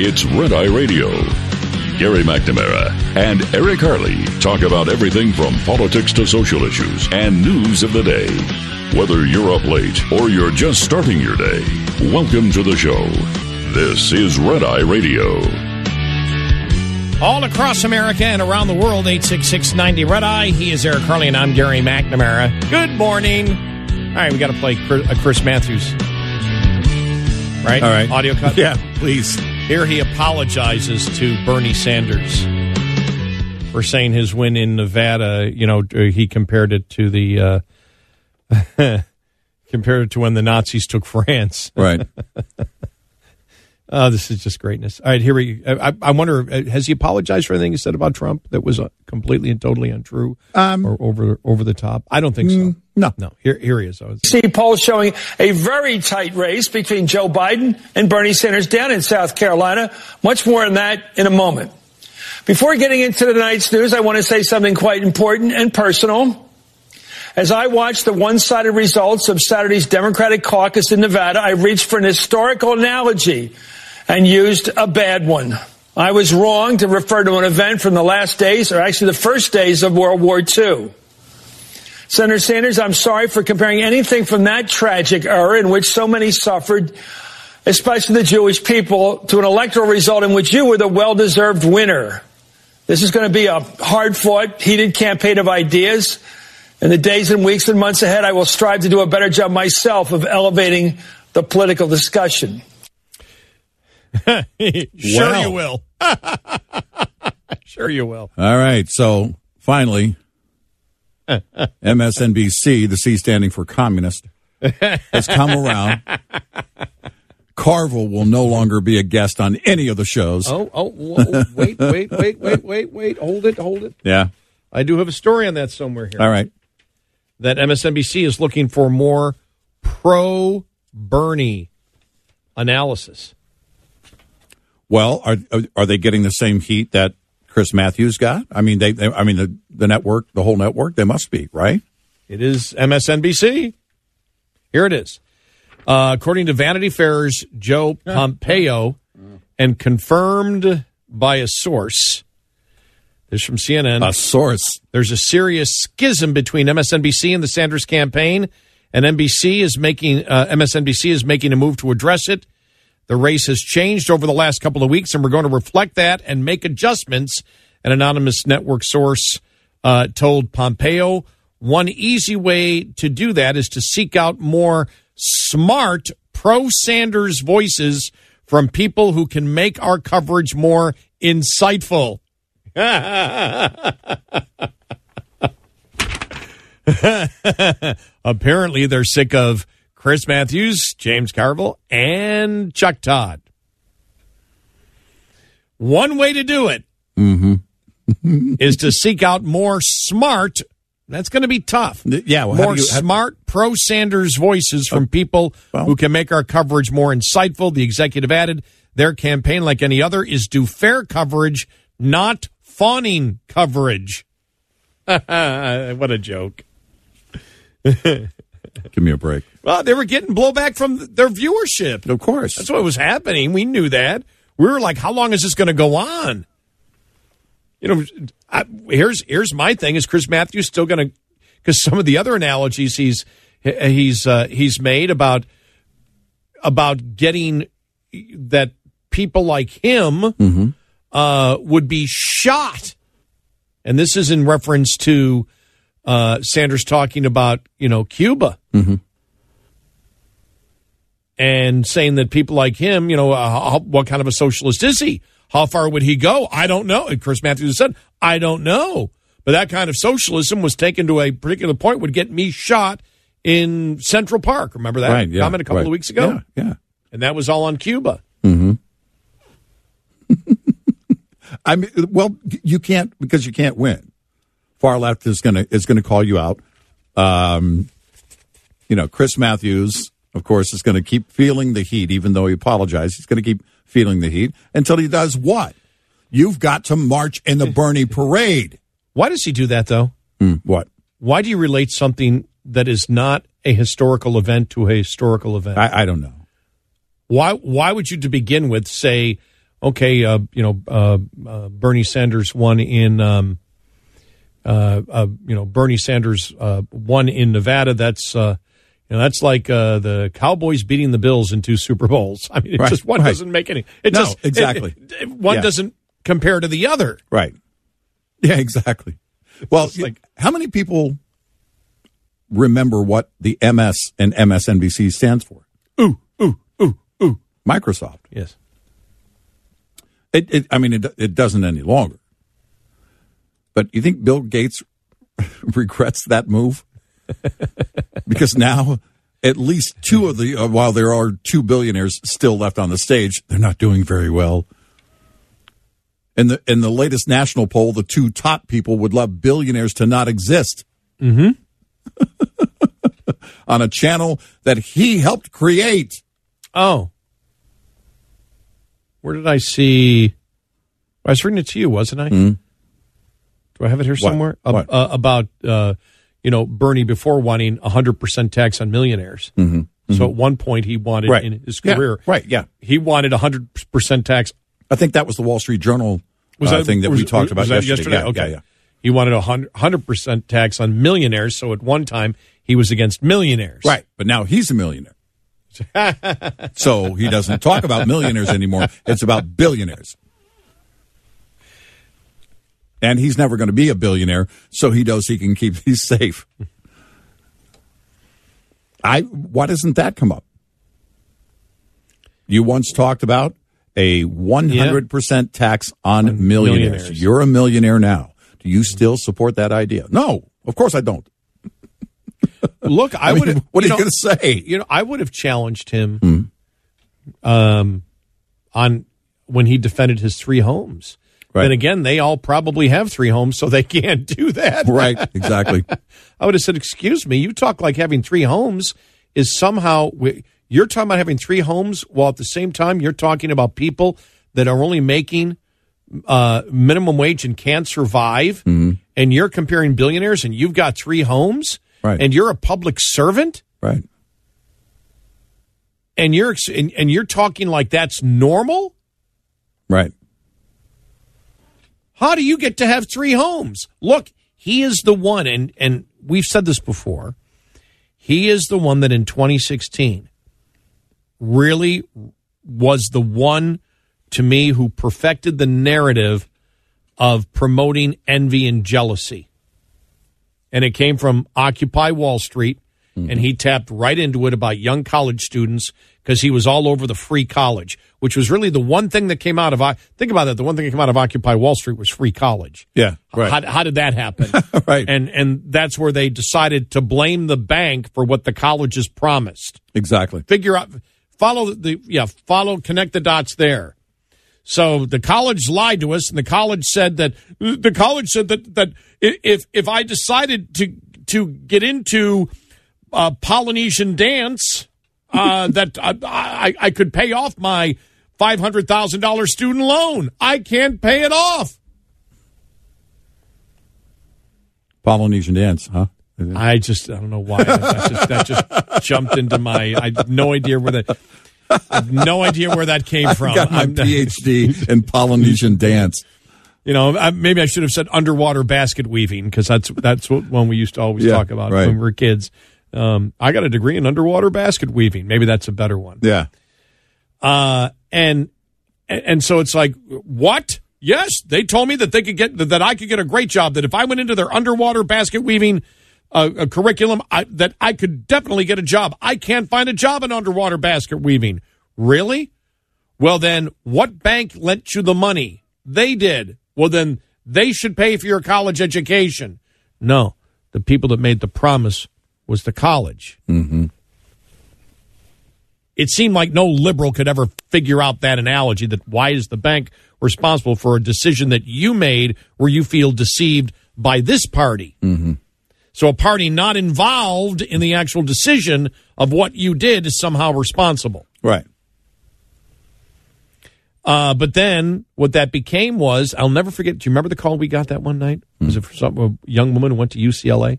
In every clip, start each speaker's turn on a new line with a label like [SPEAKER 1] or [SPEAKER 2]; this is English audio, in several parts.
[SPEAKER 1] It's Red Eye Radio. Gary McNamara and Eric Harley talk about everything from politics to social issues and news of the day. Whether you're up late or you're just starting your day, welcome to the show. This is Red Eye Radio.
[SPEAKER 2] All across America and around the world, 86690 Red Eye. He is Eric Harley, and I'm Gary McNamara. Good morning. All right, we got to play Chris, uh, Chris Matthews. Right?
[SPEAKER 3] All right.
[SPEAKER 2] Audio cut?
[SPEAKER 3] Yeah, please.
[SPEAKER 2] Here he apologizes to Bernie Sanders for saying his win in Nevada, you know, he compared it to the. Uh, compared it to when the Nazis took France.
[SPEAKER 3] Right.
[SPEAKER 2] Oh, this is just greatness. All right, here we. I, I wonder, uh, has he apologized for anything he said about Trump that was uh, completely and totally untrue
[SPEAKER 3] Um,
[SPEAKER 2] or over over the top? I don't think so.
[SPEAKER 3] no.
[SPEAKER 2] no. Here, here he is.
[SPEAKER 4] see polls showing a very tight race between Joe Biden and Bernie Sanders down in South Carolina. Much more on that in a moment. Before getting into tonight's news, I want to say something quite important and personal. As I watched the one-sided results of Saturday's Democratic caucus in Nevada, I reached for an historical analogy and used a bad one. I was wrong to refer to an event from the last days, or actually the first days of World War II. Senator Sanders, I'm sorry for comparing anything from that tragic era in which so many suffered, especially the Jewish people, to an electoral result in which you were the well-deserved winner. This is going to be a hard-fought, heated campaign of ideas. In the days and weeks and months ahead, I will strive to do a better job myself of elevating the political discussion.
[SPEAKER 2] sure you will. sure you will.
[SPEAKER 3] All right. So finally, MSNBC, the C standing for communist, has come around. Carville will no longer be a guest on any of the shows.
[SPEAKER 2] Oh, oh, whoa, wait, wait, wait, wait, wait, wait. Hold it, hold it.
[SPEAKER 3] Yeah.
[SPEAKER 2] I do have a story on that somewhere here.
[SPEAKER 3] All right.
[SPEAKER 2] That MSNBC is looking for more pro Bernie analysis.
[SPEAKER 3] Well, are are they getting the same heat that Chris Matthews got? I mean, they, they I mean the the network, the whole network, they must be right.
[SPEAKER 2] It is MSNBC. Here it is. Uh, according to Vanity Fair's Joe Pompeo, and confirmed by a source, this is from CNN.
[SPEAKER 3] A source.
[SPEAKER 2] There's a serious schism between MSNBC and the Sanders campaign, and NBC is making uh, MSNBC is making a move to address it. The race has changed over the last couple of weeks, and we're going to reflect that and make adjustments. An anonymous network source uh, told Pompeo one easy way to do that is to seek out more smart pro Sanders voices from people who can make our coverage more insightful. Apparently, they're sick of Chris Matthews, James Carville, and Chuck Todd. One way to do it mm-hmm. is to seek out more smart. That's going to be tough.
[SPEAKER 3] Yeah, well,
[SPEAKER 2] more
[SPEAKER 3] you- how-
[SPEAKER 2] smart pro Sanders voices from oh, people
[SPEAKER 3] well-
[SPEAKER 2] who can make our coverage more insightful. The executive added, their campaign, like any other, is do fair coverage, not fawning coverage. what a joke.
[SPEAKER 3] Give me a break.
[SPEAKER 2] Well, they were getting blowback from their viewership.
[SPEAKER 3] Of course.
[SPEAKER 2] That's what was happening. We knew that. We were like, how long is this going to go on? You know, I, here's here's my thing: is Chris Matthews still going to? Because some of the other analogies he's he's uh, he's made about about getting that people like him uh, would be shot, and this is in reference to uh, Sanders talking about you know Cuba and saying that people like him, you know, uh, how, what kind of a socialist is he? How far would he go? I don't know. And Chris Matthews said, I don't know. But that kind of socialism was taken to a particular point would get me shot in Central Park. Remember that
[SPEAKER 3] Right. Yeah.
[SPEAKER 2] comment a couple
[SPEAKER 3] right.
[SPEAKER 2] of weeks ago?
[SPEAKER 3] Yeah. yeah.
[SPEAKER 2] And that was all on Cuba.
[SPEAKER 3] I mean, well, you can't because you can't win. Far left is gonna is gonna call you out. Um, you know, Chris Matthews, of course, is going to keep feeling the heat, even though he apologized. He's going to keep feeling the heat until he does what? You've got to march in the Bernie parade.
[SPEAKER 2] Why does he do that, though?
[SPEAKER 3] Hmm, what?
[SPEAKER 2] Why do you relate something that is not a historical event to a historical event?
[SPEAKER 3] I, I don't know.
[SPEAKER 2] Why why would you to begin with say, okay, uh, you know, uh, uh, Bernie Sanders won in, um, uh, uh, you know, Bernie Sanders uh, won in Nevada. That's, uh, you know, that's like uh, the Cowboys beating the Bills in two Super Bowls. I mean, it
[SPEAKER 3] Right,
[SPEAKER 2] just one
[SPEAKER 3] right.
[SPEAKER 2] doesn't make any. It
[SPEAKER 3] No,
[SPEAKER 2] just
[SPEAKER 3] exactly.
[SPEAKER 2] it- it- one
[SPEAKER 3] Yeah.
[SPEAKER 2] doesn't compare to the other.
[SPEAKER 3] Right. Yeah, exactly. Well,
[SPEAKER 2] like-
[SPEAKER 3] how many people remember what the MS and MSNBC stands for?
[SPEAKER 2] Ooh, ooh, ooh, ooh.
[SPEAKER 3] Microsoft.
[SPEAKER 2] Yes.
[SPEAKER 3] It, it, I mean, it, it doesn't any longer. But you think Bill Gates regrets that move? because now, at least two of the, uh, while there are two billionaires still left on the stage, they're not doing very well. In the in the latest national poll, the two top people would love billionaires to not exist. Mm-hmm. on a channel that he helped create.
[SPEAKER 2] Oh. Where did I see? I was reading it to you, wasn't I? Do I have it here somewhere? Ab-
[SPEAKER 3] What?
[SPEAKER 2] uh, about, uh, you know, Bernie before wanting 100% tax on millionaires. Mm-hmm. So at one point he wanted
[SPEAKER 3] Right.
[SPEAKER 2] in his
[SPEAKER 3] Yeah,
[SPEAKER 2] career.
[SPEAKER 3] right, yeah.
[SPEAKER 2] He wanted 100% tax.
[SPEAKER 3] I think that was the Wall Street Journal
[SPEAKER 2] Was
[SPEAKER 3] uh,
[SPEAKER 2] that
[SPEAKER 3] thing that
[SPEAKER 2] was-
[SPEAKER 3] we talked about
[SPEAKER 2] was that
[SPEAKER 3] yesterday. Yeah,
[SPEAKER 2] Okay.
[SPEAKER 3] yeah, yeah.
[SPEAKER 2] He wanted a 100, 100% tax on millionaires. So at one time he was against millionaires.
[SPEAKER 3] Right. But now he's a millionaire. so he doesn't talk about millionaires anymore. It's about billionaires. And he's never going to be a billionaire, so he knows he can keep he's safe. I why doesn't that come up? You once talked about a 100% tax on millionaires.
[SPEAKER 2] millionaires.
[SPEAKER 3] You're a millionaire now. Do you still support that idea? No, of course I don't.
[SPEAKER 2] Look, I,
[SPEAKER 3] I mean,
[SPEAKER 2] would have.
[SPEAKER 3] what are you
[SPEAKER 2] know,
[SPEAKER 3] going to say?
[SPEAKER 2] You know, I would have challenged him
[SPEAKER 3] Hmm.
[SPEAKER 2] um, on when he defended his three homes.
[SPEAKER 3] Right.
[SPEAKER 2] Then again, they all probably have three homes, so they can't do that.
[SPEAKER 3] Right, exactly.
[SPEAKER 2] I would have said, "Excuse me, you talk like having three homes is somehow you're talking about having three homes, while at the same time you're talking about people that are only making uh, minimum wage and can't survive, and you're comparing billionaires, and you've got three homes,
[SPEAKER 3] Right.
[SPEAKER 2] and you're a public servant."
[SPEAKER 3] right.
[SPEAKER 2] and you're and, and you're talking like that's normal
[SPEAKER 3] Right.
[SPEAKER 2] How do you get to have three homes? Look he is the one and and we've said this before. He is the one that in 2016 really was the one to me who perfected the narrative of promoting envy and jealousy. And it came from occupy wall street Mm-hmm. and he tapped right into it about young college students because he was all over the free college, which was really the one thing that came out of. I think about that. The one thing that came out of Occupy Wall Street was free college.
[SPEAKER 3] Yeah, right.
[SPEAKER 2] How, how did that happen?
[SPEAKER 3] Right.
[SPEAKER 2] And and that's where they decided to blame the bank for what the colleges promised.
[SPEAKER 3] Exactly.
[SPEAKER 2] Figure out, follow the yeah, follow, connect the dots there. So the college lied to us, and the college said that the college said that that if if I decided to to get into uh, Polynesian dance, uh, that I, I I could pay off my five hundred thousand dollars student loan. I can't pay it off.
[SPEAKER 3] Polynesian dance, huh?
[SPEAKER 2] I just I don't know why that just, that just jumped into my. I have no idea where that. I have no idea where that came from.
[SPEAKER 3] I got my
[SPEAKER 2] I'm-
[SPEAKER 3] PhD in Polynesian dance.
[SPEAKER 2] You know, I, maybe I should have said underwater basket weaving because that's that's what one we used to always
[SPEAKER 3] Yeah,
[SPEAKER 2] talk about
[SPEAKER 3] right.
[SPEAKER 2] when we were kids. Um, I got a degree in underwater basket weaving. Maybe that's a better one.
[SPEAKER 3] Yeah.
[SPEAKER 2] Uh, and and so it's like, what? Yes, they told me that they could get that I could get a great job. That if I went into their underwater basket weaving uh, a curriculum, I, that I could definitely get a job. I can't find a job in underwater basket weaving. Really? Well, then, what bank lent you the money? They did. Well, then they should pay for your college education. No, the people that made the promise was the college. It seemed like no liberal could ever figure out that analogy that why is the bank responsible for a decision that you made where you feel deceived by this party? Mm-hmm. So a party not involved in the actual decision of what you did is somehow responsible.
[SPEAKER 3] Right.
[SPEAKER 2] Uh, but then what that became was I'll never forget. Do you remember the call we got that one night? Was it for some a young woman who went to UCLA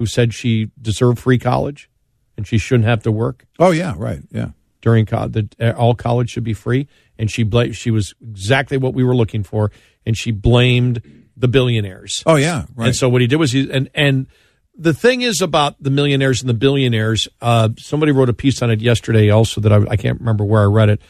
[SPEAKER 2] who said she deserved free college and she shouldn't have to work?
[SPEAKER 3] Oh yeah. Right. Yeah.
[SPEAKER 2] during co- that uh, all college should be free, and she bla- she was exactly what we were looking for, and she blamed the billionaires.
[SPEAKER 3] Oh yeah, right.
[SPEAKER 2] And so what he did was he and and the thing is about the millionaires and the billionaires. Uh, somebody wrote a piece on it yesterday, also that I, I can't remember where I read it.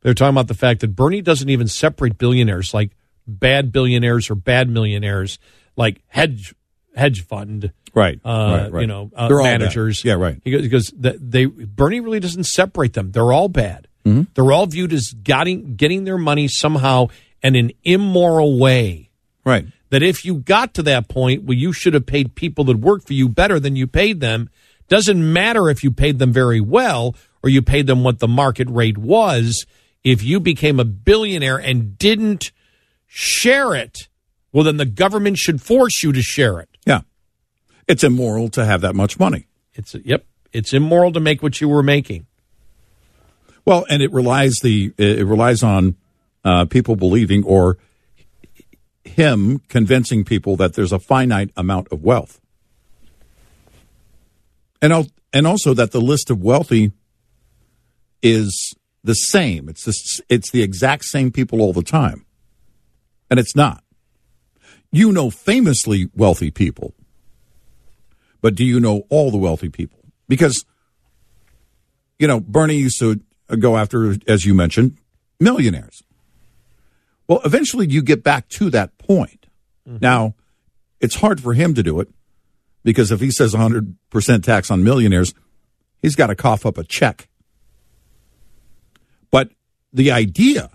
[SPEAKER 2] They're talking about the fact that Bernie doesn't even separate billionaires like bad billionaires or bad millionaires, like hedge hedge fund,
[SPEAKER 3] right,
[SPEAKER 2] uh,
[SPEAKER 3] right, right.
[SPEAKER 2] you know, uh,
[SPEAKER 3] They're all bad.
[SPEAKER 2] managers.
[SPEAKER 3] Yeah, right.
[SPEAKER 2] Because they Bernie really doesn't separate them. They're all bad.
[SPEAKER 3] Mm-hmm.
[SPEAKER 2] They're all viewed as getting getting their money somehow in an immoral way.
[SPEAKER 3] Right.
[SPEAKER 2] That if you got to that point, well, you should have paid people that work for you better than you paid them. Doesn't matter if you paid them very well or you paid them what the market rate was. If you became a billionaire and didn't share it, well, then the government should force you to share it.
[SPEAKER 3] It's immoral to have that much money.
[SPEAKER 2] It's yep, it's immoral to make what you were making.
[SPEAKER 3] Well, and it relies the it relies on uh, people believing or him convincing people that there's a finite amount of wealth, and and also that the list of wealthy is the same. It's the, it's the exact same people all the time, and it's not. You know famously wealthy people, but do you know all the wealthy people? Because you know Bernie used to go after, as you mentioned, millionaires. Well, eventually you get back to that point. Mm-hmm. Now, it's hard for him to do it because if he says 100% tax on millionaires, he's got to cough up a check. But the idea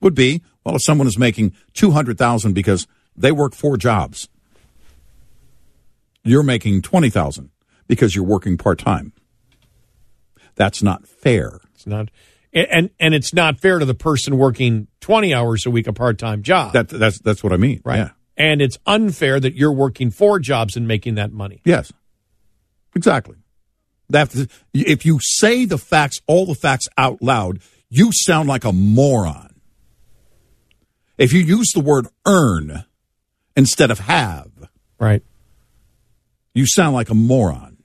[SPEAKER 3] would be, well, if someone is making 200,000 because they work four jobs, you're making 20,000 because you're working part-time. That's not fair.
[SPEAKER 2] It's not, and and it's not fair to the person working twenty hours a week a part time job.
[SPEAKER 3] That that's that's what I mean.
[SPEAKER 2] right,
[SPEAKER 3] Yeah.
[SPEAKER 2] and it's unfair that you're working four jobs and making that money.
[SPEAKER 3] Yes. Exactly. That if you say the facts, all the facts out loud, you sound like a moron. If you use the word earn instead of have,
[SPEAKER 2] Right.
[SPEAKER 3] You sound like a moron.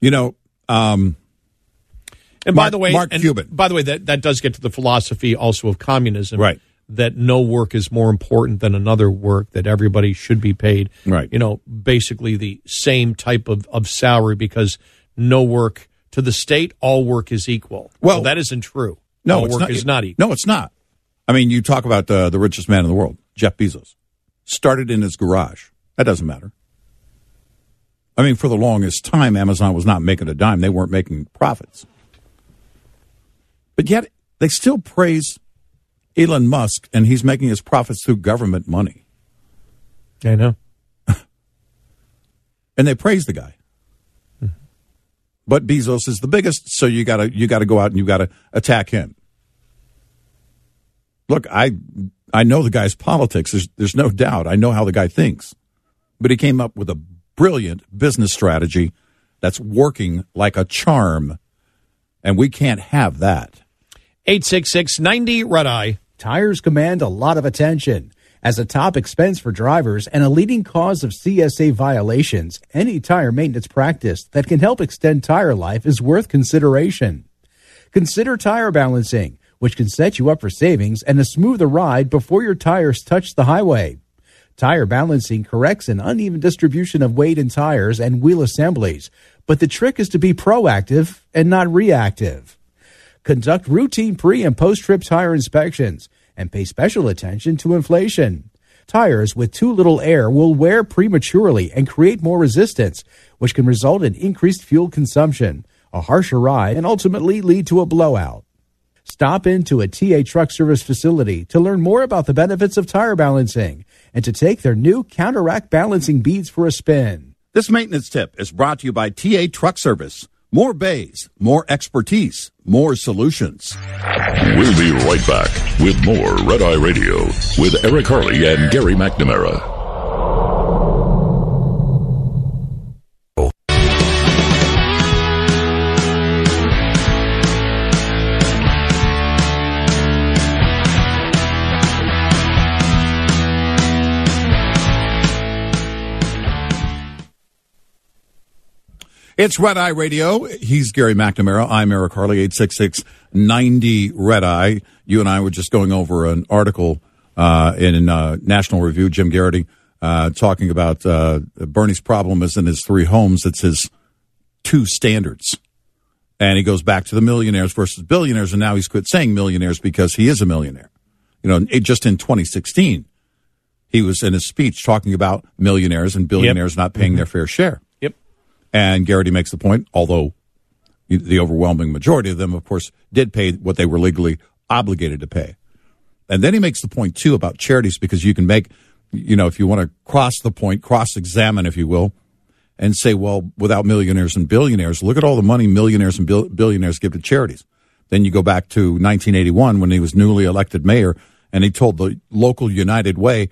[SPEAKER 3] You know, um,
[SPEAKER 2] And by the way,
[SPEAKER 3] Mark Cuban.
[SPEAKER 2] By the way, that that does get to the philosophy also of communism.
[SPEAKER 3] Right.
[SPEAKER 2] That no work is more important than another work. That everybody should be paid.
[SPEAKER 3] Right.
[SPEAKER 2] You know, basically the same type of of salary because no work to the state, all work is equal.
[SPEAKER 3] Well,
[SPEAKER 2] that isn't true.
[SPEAKER 3] no,
[SPEAKER 2] all
[SPEAKER 3] it's
[SPEAKER 2] work
[SPEAKER 3] not,
[SPEAKER 2] is not equal.
[SPEAKER 3] No, it's not. I mean, you talk about uh, the richest man in the world, Jeff Bezos, started in his garage. That doesn't matter. I mean, for the longest time, Amazon was not making a dime. They weren't making profits. But yet, they still praise Elon Musk, and he's making his profits through government money.
[SPEAKER 2] I know.
[SPEAKER 3] And they praise the guy. But Bezos is the biggest, so you gotta you gotta go out and you gotta attack him. Look, I I know the guy's politics. There's there's no doubt. I know how the guy thinks. But he came up with a brilliant business strategy that's working like a charm. And we can't have that.
[SPEAKER 2] 866 90 Red Eye.
[SPEAKER 5] Tires command a lot of attention. As a top expense for drivers and a leading cause of CSA violations, any tire maintenance practice that can help extend tire life is worth consideration. Consider tire balancing, which can set you up for savings and a smoother ride before your tires touch the highway. Tire balancing corrects an uneven distribution of weight in tires and wheel assemblies, but the trick is to be proactive and not reactive. Conduct routine pre and post trip tire inspections and pay special attention to inflation. Tires with too little air will wear prematurely and create more resistance, which can result in increased fuel consumption, a harsher ride, and ultimately lead to a blowout. Stop into a TA truck service facility to learn more about the benefits of tire balancing and to take their new counteract balancing beads for a spin.
[SPEAKER 3] This maintenance tip is brought to you by TA Truck Service. More bays, more expertise, more solutions.
[SPEAKER 1] We'll be right back with more Red Eye Radio with Eric Harley and Gary McNamara.
[SPEAKER 3] It's Red Eye Radio. He's Gary McNamara. I'm Eric Harley, 866 90 Red Eye. You and I were just going over an article uh, in uh, National Review, Jim Geraghty, uh, talking about uh, Bernie's problem isn't his three homes, it's his two standards. And he goes back to the millionaires versus billionaires, and now he's quit saying millionaires because he is a millionaire. You know, it, just in 2016, he was in his speech talking about millionaires and billionaires yep. not paying mm-hmm. their fair share. And Geraghty makes the point, although the overwhelming majority of them, of course, did pay what they were legally obligated to pay. And then he makes the point, too, about charities, because you can make, you know, if you want to cross the point, cross examine, if you will, and say, well, without millionaires and billionaires, look at all the money millionaires and billionaires give to charities. Then you go back to 1981 when he was newly elected mayor and he told the local United Way,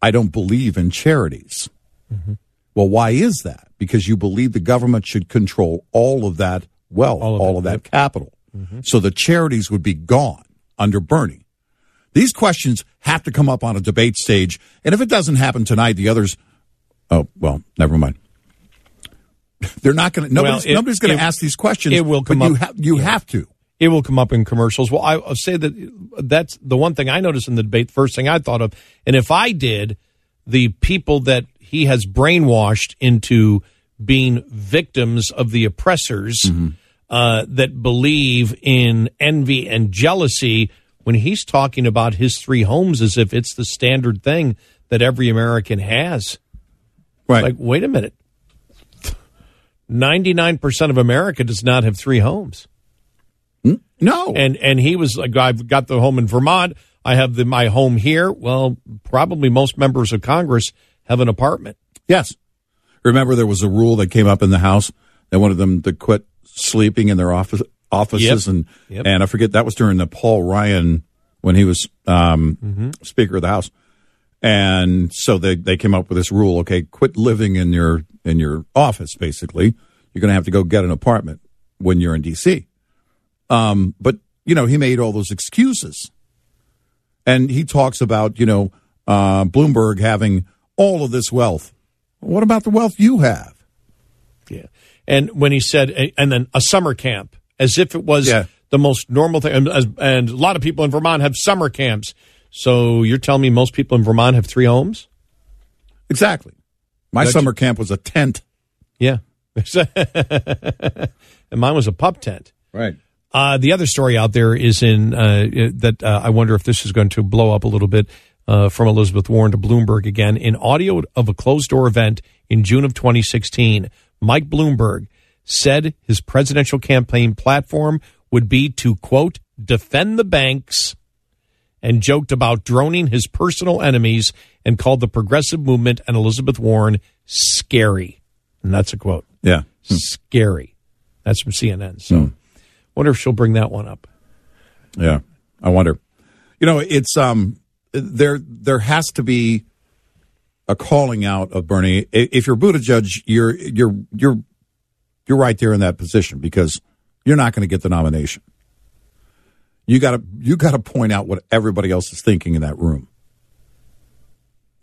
[SPEAKER 3] I don't believe in charities. Mm-hmm. Well, why is that? Because you believe the government should control all of that wealth, all of, all of that capital. Mm-hmm. So the charities would be gone under Bernie. These questions have to come up on a debate stage. And if it doesn't happen tonight, the others, oh, well, never mind. They're not going to. Nobody's, well, nobody's going to ask these questions.
[SPEAKER 2] It will come up.
[SPEAKER 3] You, ha- you yeah. have to.
[SPEAKER 2] It will come up in commercials. Well, I, will say that that's the one thing I noticed in the debate. First thing I thought of, and if I did, the people that he has brainwashed into being victims of the oppressors mm-hmm. uh, that believe in envy and jealousy when he's talking about his three homes as if it's the standard thing that every American has.
[SPEAKER 3] Right.
[SPEAKER 2] Like, wait a minute. 99% of America does not have three homes.
[SPEAKER 3] No.
[SPEAKER 2] And and he was like I've got the home in Vermont. I have the my home here. Well, probably most members of Congress have an apartment.
[SPEAKER 3] Yes. Remember there was a rule that came up in the House. They wanted them to quit sleeping in their office offices
[SPEAKER 2] yep.
[SPEAKER 3] and
[SPEAKER 2] yep.
[SPEAKER 3] and I forget that was during the Paul Ryan when he was um, mm-hmm. Speaker of the House. And so they, they came up with this rule, okay, quit living in your in your office basically. You're going to have to go get an apartment when you're in DC. Um, but you know, he made all those excuses. And he talks about, you know, uh, Bloomberg having all of this wealth. What about the wealth you have?
[SPEAKER 2] Yeah. And when he said, and then a summer camp, as if it was yeah. the most normal thing. And, and, a lot of people in Vermont have summer camps. So you're telling me most people in Vermont have three homes?
[SPEAKER 3] Exactly. My That's summer camp was a tent.
[SPEAKER 2] Yeah. and mine was a pup tent.
[SPEAKER 3] Right.
[SPEAKER 2] Uh, the other story out there is in uh, that uh, I wonder if this is going to blow up a little bit uh, from Elizabeth Warren to Bloomberg again. In audio of a closed door event in June of 2016, Mike Bloomberg said his presidential campaign platform would be to, quote, defend the banks and joked about droning his personal enemies and called the progressive movement and Elizabeth Warren scary. And that's a quote.
[SPEAKER 3] Yeah.
[SPEAKER 2] Hmm. Scary. That's from CNN. So hmm. wonder if she'll bring that one up.
[SPEAKER 3] Yeah. I wonder. You know, it's um there there has to be a calling out of Bernie. If you're Buttigieg, you're you're you're you're right there in that position because you're not going to get the nomination. You got to you got to point out what everybody else is thinking in that room.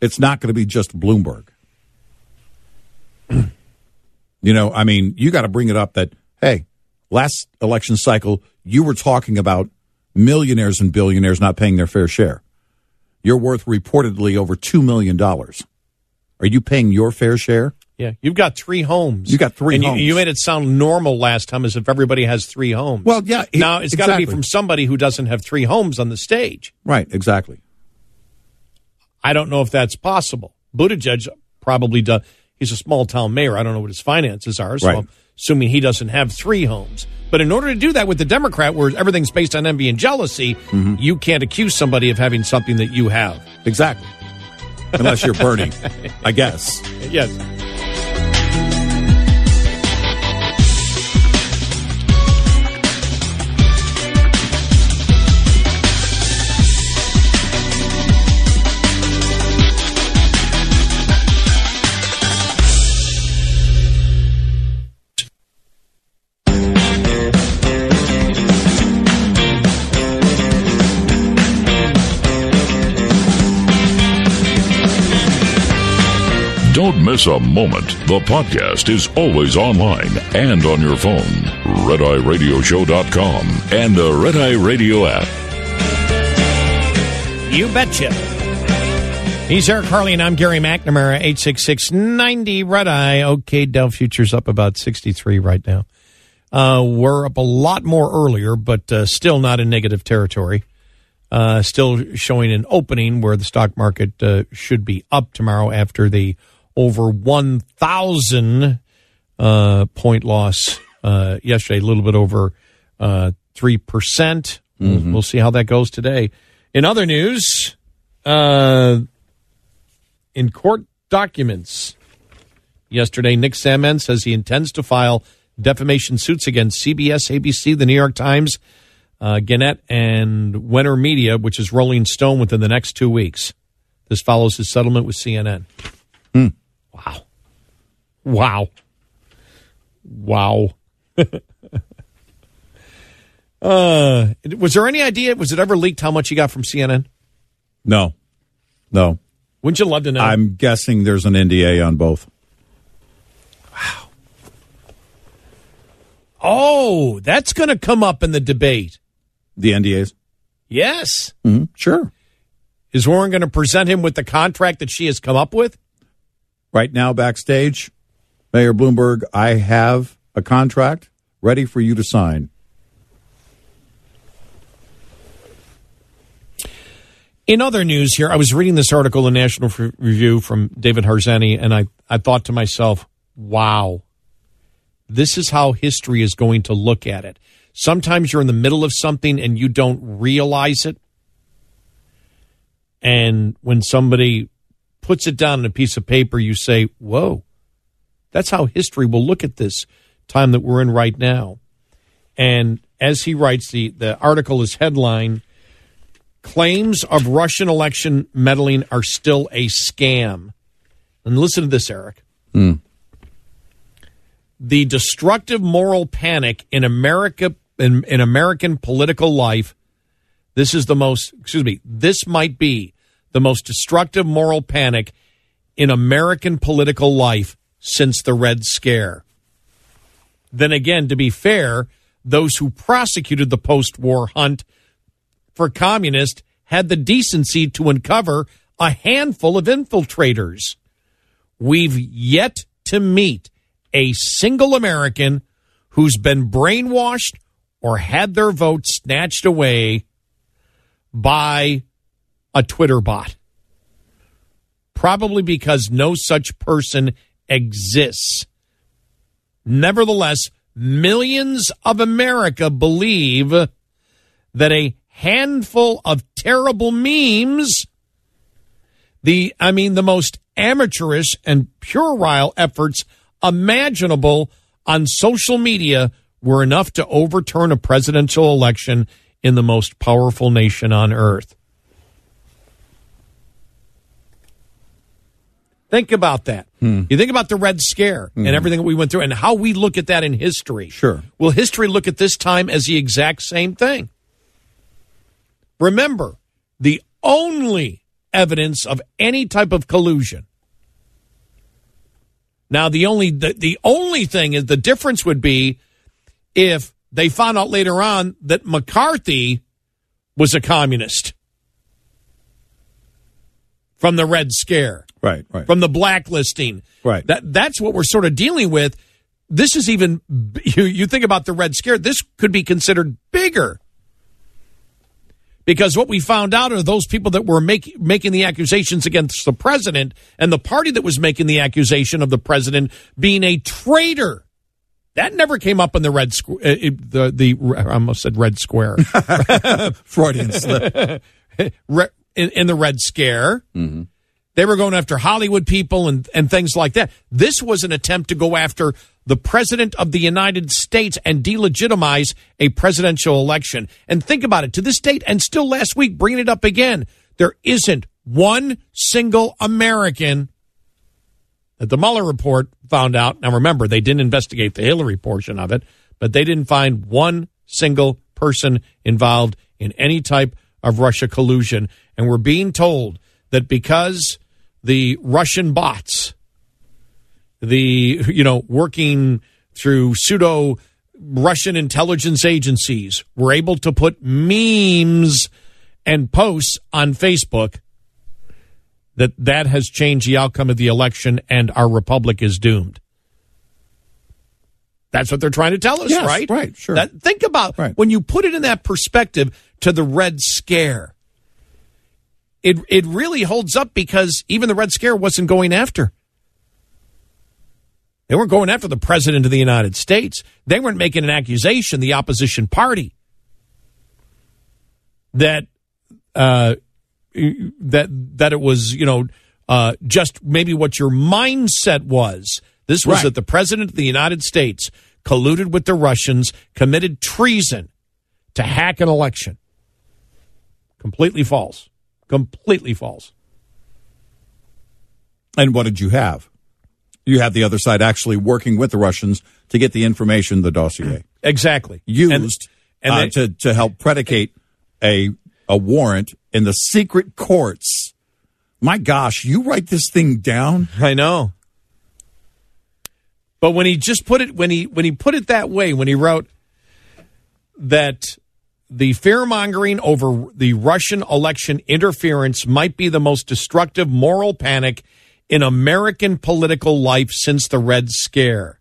[SPEAKER 3] It's not going to be just Bloomberg. you know, I mean, you got to bring it up that hey, last election cycle you were talking about millionaires and billionaires not paying their fair share. You're worth reportedly over $2 million. Are you paying your fair share?
[SPEAKER 2] Yeah, you've got three homes.
[SPEAKER 3] You got three
[SPEAKER 2] and
[SPEAKER 3] homes.
[SPEAKER 2] You, you, made it sound normal last time as if everybody has three homes.
[SPEAKER 3] Well, yeah.
[SPEAKER 2] It, now, it's exactly. got to be from somebody who doesn't have three homes on the stage.
[SPEAKER 3] Right, exactly.
[SPEAKER 2] I don't know if that's possible. Buttigieg probably does. He's a small town mayor. I don't know what his finances are, so right. I'm assuming he doesn't have three homes. But in order to do that with the Democrat, where everything's based on envy and jealousy, mm-hmm. you can't accuse somebody of having something that you have.
[SPEAKER 3] Exactly. Unless you're Bernie, I guess.
[SPEAKER 2] Yes.
[SPEAKER 1] Miss a moment. The podcast is always online and on your phone. RedEyeRadioshow.com and the Red Eye Radio app.
[SPEAKER 2] You betcha. He's Eric Harley, and I'm Gary McNamara, 866 90 Red Eye. Okay, Dow Futures up about 63 right now. Uh, we're up a lot more earlier, but uh, still not in negative territory. Uh, still showing an opening where the stock market uh, should be up tomorrow after the over 1,000 uh, point loss uh, yesterday, a little bit over 3%. percent We'll, we'll see how that goes today. In other news, uh, in court documents yesterday, Nick Sandmann says he intends to file defamation suits against CBS, ABC, the New York Times, uh, Gannett, and Wenner Media, which is Rolling Stone, within the next two weeks. This follows his settlement with CNN. Wow. Wow. Wow. uh, was there any idea? Was it ever leaked how much he got from CNN?
[SPEAKER 3] No, no.
[SPEAKER 2] Wouldn't you love to know?
[SPEAKER 3] I'm guessing there's an NDA on both. Wow.
[SPEAKER 2] Oh, that's going to come up in the debate.
[SPEAKER 3] The NDAs.
[SPEAKER 2] Yes.
[SPEAKER 3] Mm-hmm. Sure.
[SPEAKER 2] Is Warren going to present him with the contract that she has come up with?
[SPEAKER 3] Right now, backstage, Mayor Bloomberg, I have a contract ready for you to sign.
[SPEAKER 2] In other news here, I was reading this article in National Review from David Harsanyi, and I, I thought to myself, wow, this is how history is going to look at it. Sometimes you're in the middle of something and you don't realize it. And when somebody puts it down on a piece of paper, you say, whoa, that's how history will look at this time that we're in right now. And as he writes, the, the article is headline Claims of Russian election meddling are still a scam. And listen to this, Eric. Hmm. The destructive moral panic in America in, in American political life. This is the most excuse me, this might be the most destructive moral panic in American political life since the Red Scare. Then again, to be fair, those who prosecuted the post war hunt for communists had the decency to uncover a handful of infiltrators. We've yet to meet a single American who's been brainwashed or had their vote snatched away by a Twitter bot. Probably because no such person exists. Nevertheless, millions of America believe that a handful of terrible memes, the I mean the most amateurish and puerile efforts imaginable on social media were enough to overturn a presidential election in the most powerful nation on earth. Think about that. Hmm. You think about the Red Scare and hmm. everything that we went through and how we look at that in history.
[SPEAKER 3] Sure.
[SPEAKER 2] Will history look at this time as the exact same thing? Remember, the only evidence of any type of collusion. Now, the only the, the only thing is the difference would be if they found out later on that McCarthy was a communist from the Red Scare
[SPEAKER 3] Right, right.
[SPEAKER 2] from the blacklisting.
[SPEAKER 3] Right.
[SPEAKER 2] That that's what we're sort of dealing with. This is even you, you think about the Red Scare. This could be considered bigger because what we found out are those people that were make, making the accusations against the president and the party that was making the accusation of the president being a traitor. That never came up in the red squ- uh, the the I almost said red square
[SPEAKER 3] Freudian slip.
[SPEAKER 2] Re- in, in the red scare. They were going after Hollywood people and, and things like that. This was an attempt to go after the president of the United States and delegitimize a presidential election. And think about it to this date, and still last week, bringing it up again, there isn't one single American that the Mueller report found out. Now, remember, they didn't investigate the Hillary portion of it, but they didn't find one single person involved in any type of Russia collusion. And we're being told that because the Russian bots the you know working through pseudo Russian intelligence agencies were able to put memes and posts on Facebook that that has changed the outcome of the election and our republic is doomed. That's what they're trying to tell us,
[SPEAKER 3] Yes,
[SPEAKER 2] right?
[SPEAKER 3] right, sure.
[SPEAKER 2] That, think about
[SPEAKER 3] Right.
[SPEAKER 2] when you put it in that perspective to the Red Scare. It it really holds up because even the Red Scare wasn't going after. They weren't going after the president of the United States. They weren't making an accusation, the opposition party, that uh, that that it was, you know, uh, just maybe what your mindset was. This was
[SPEAKER 3] Right.
[SPEAKER 2] that the president of the United States colluded with the Russians, committed treason to hack an election. Completely false. Completely false.
[SPEAKER 3] And what did you have? You had the other side actually working with the Russians to get the information, the dossier
[SPEAKER 2] Exactly.
[SPEAKER 3] used
[SPEAKER 2] And- and
[SPEAKER 3] uh,
[SPEAKER 2] they-
[SPEAKER 3] to to help predicate a a warrant in the secret courts. My gosh, you write this thing down?
[SPEAKER 2] I know. But when he just put it when he when he put it that way, when he wrote that the fear mongering over the Russian election interference might be the most destructive moral panic in American political life since the Red Scare.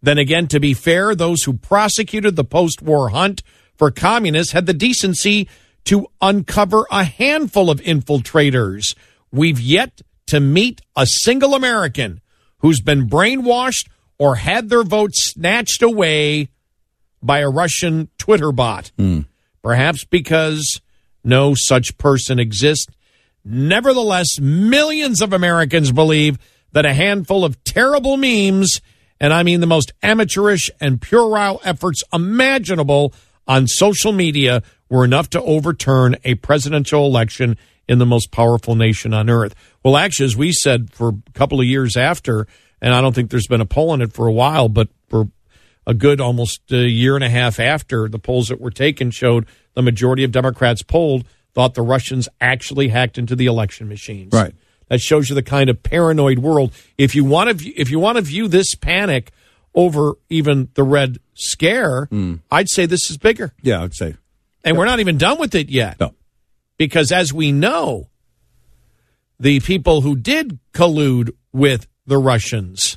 [SPEAKER 2] Then again, to be fair, those who prosecuted the post war hunt for communists had the decency to uncover a handful of infiltrators. We've yet to meet a single American who's been brainwashed or had their vote snatched away by a Russian Twitter bot. Hmm. Perhaps because no such person exists. Nevertheless, millions of Americans believe that a handful of terrible memes, and I mean the most amateurish and puerile efforts imaginable on social media, were enough to overturn a presidential election in the most powerful nation on earth. Well, actually, as we said for a couple of years after, and I don't think there's been a poll on it for a while, but for a good almost a year and a half after the polls that were taken showed the majority of Democrats polled thought the Russians actually hacked into the election machines.
[SPEAKER 3] Right.
[SPEAKER 2] That shows you the kind of paranoid world. If you want to, view, if you want to view this panic over even the Red Scare, hmm. I'd say this is bigger,
[SPEAKER 3] Yeah, I'd say.
[SPEAKER 2] and we're not even done with it yet
[SPEAKER 3] No.
[SPEAKER 2] because as we know, the people who did collude with the Russians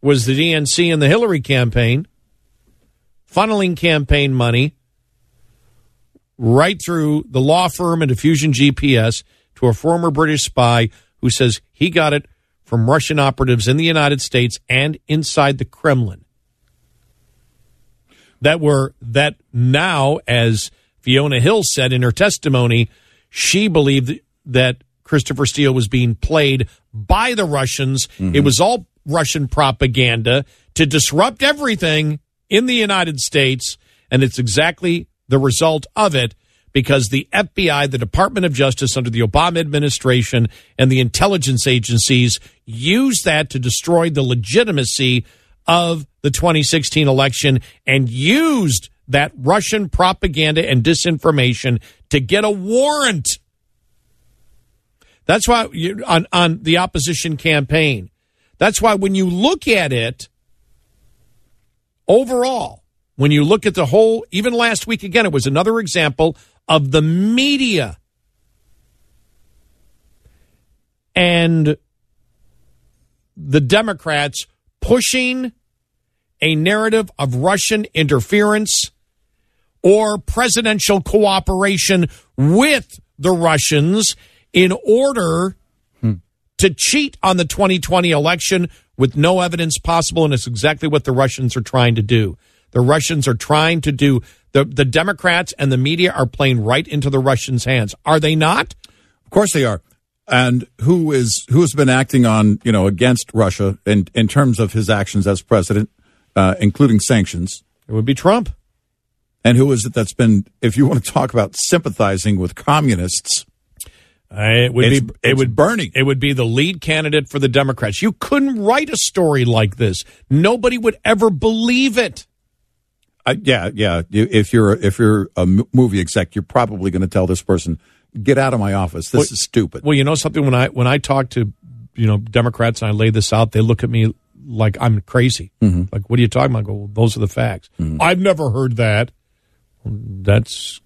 [SPEAKER 2] was the DNC and the Hillary campaign, funneling campaign money right through the law firm and Diffusion GPS to a former British spy who says he got it from Russian operatives in the United States and inside the Kremlin. That were that now, as Fiona Hill said in her testimony, she believed that Christopher Steele was being played by the Russians. It mm-hmm. was all Russian propaganda to disrupt everything in the United States, and it's exactly the result of it because the FBI, the Department of Justice under the Obama administration, and the intelligence agencies used that to destroy the legitimacy of the 2016 election and used that Russian propaganda and disinformation to get a warrant. That's why you, on on the opposition campaign. That's why when you look at it overall, when you look at the whole, even last week again, it was another example of the media. And the Democrats pushing a narrative of Russian interference or presidential cooperation with the Russians in order to cheat on the 2020 election with no evidence possible. And it's exactly what the Russians are trying to do. The Russians are trying to do, the, the Democrats and the media are playing right into the Russians' hands. Are they not?
[SPEAKER 3] Of course they are. And who is who has been acting on you know against Russia in in terms of his actions as president, uh, including sanctions?
[SPEAKER 2] It would be Trump.
[SPEAKER 3] And who is it that's been? If you want to talk about sympathizing with communists,
[SPEAKER 2] Uh, it would
[SPEAKER 3] It's-
[SPEAKER 2] be it would
[SPEAKER 3] Bernie.
[SPEAKER 2] It would be the lead candidate for the Democrats. You couldn't write a story like this. Nobody would ever believe it.
[SPEAKER 3] uh, yeah, yeah. If you're if you're a movie exec, you're probably going to tell this person, "Get out of my office. This is stupid."
[SPEAKER 2] Well, you know something when I when I talk to you know Democrats and I lay this out, they look at me like I'm crazy.
[SPEAKER 3] Mm-hmm.
[SPEAKER 2] Like, what are you talking about? I go, well, those are the facts. I've never heard that. That's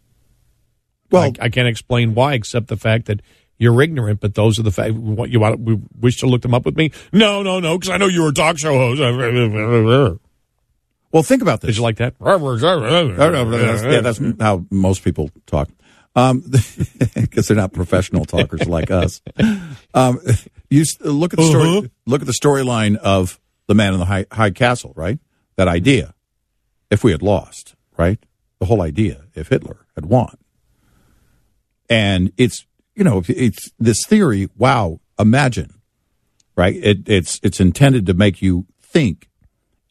[SPEAKER 3] Well,
[SPEAKER 2] I, I can't explain why, except the fact that you're ignorant. But those are the facts. What you want? We wish to look them up with me? No, no, no, because I know you were a talk show host.
[SPEAKER 3] Well, think about this.
[SPEAKER 2] Did you like that?
[SPEAKER 3] Yeah, that's how most people talk. Um, because they're not professional talkers like us. Um, you look at the story.
[SPEAKER 2] Uh-huh.
[SPEAKER 3] Look at the storyline of the man in the high, high castle. Right, that idea. If we had lost, right, the whole idea. If Hitler had won, and it's you know it's this theory. Wow, imagine, right? It, it's it's intended to make you think.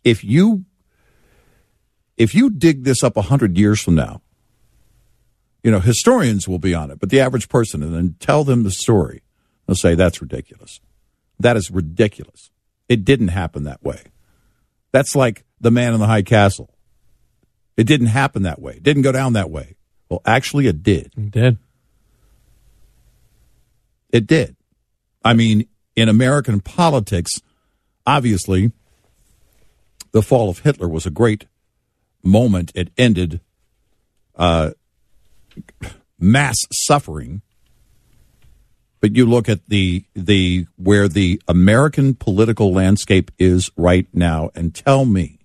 [SPEAKER 3] If you if you dig this up a hundred years from now, you know, historians will be on it, but the average person, and then tell them the story, they'll say, that's ridiculous. That is ridiculous. It didn't happen that way. That's like the man in the high castle. It didn't happen that way. It didn't go down that way. Well, actually, it did.
[SPEAKER 2] Did
[SPEAKER 3] It did. I mean, in American politics, obviously, the fall of Hitler was a great moment. It ended uh, mass suffering. But you look at the the where the American political landscape is right now, and tell me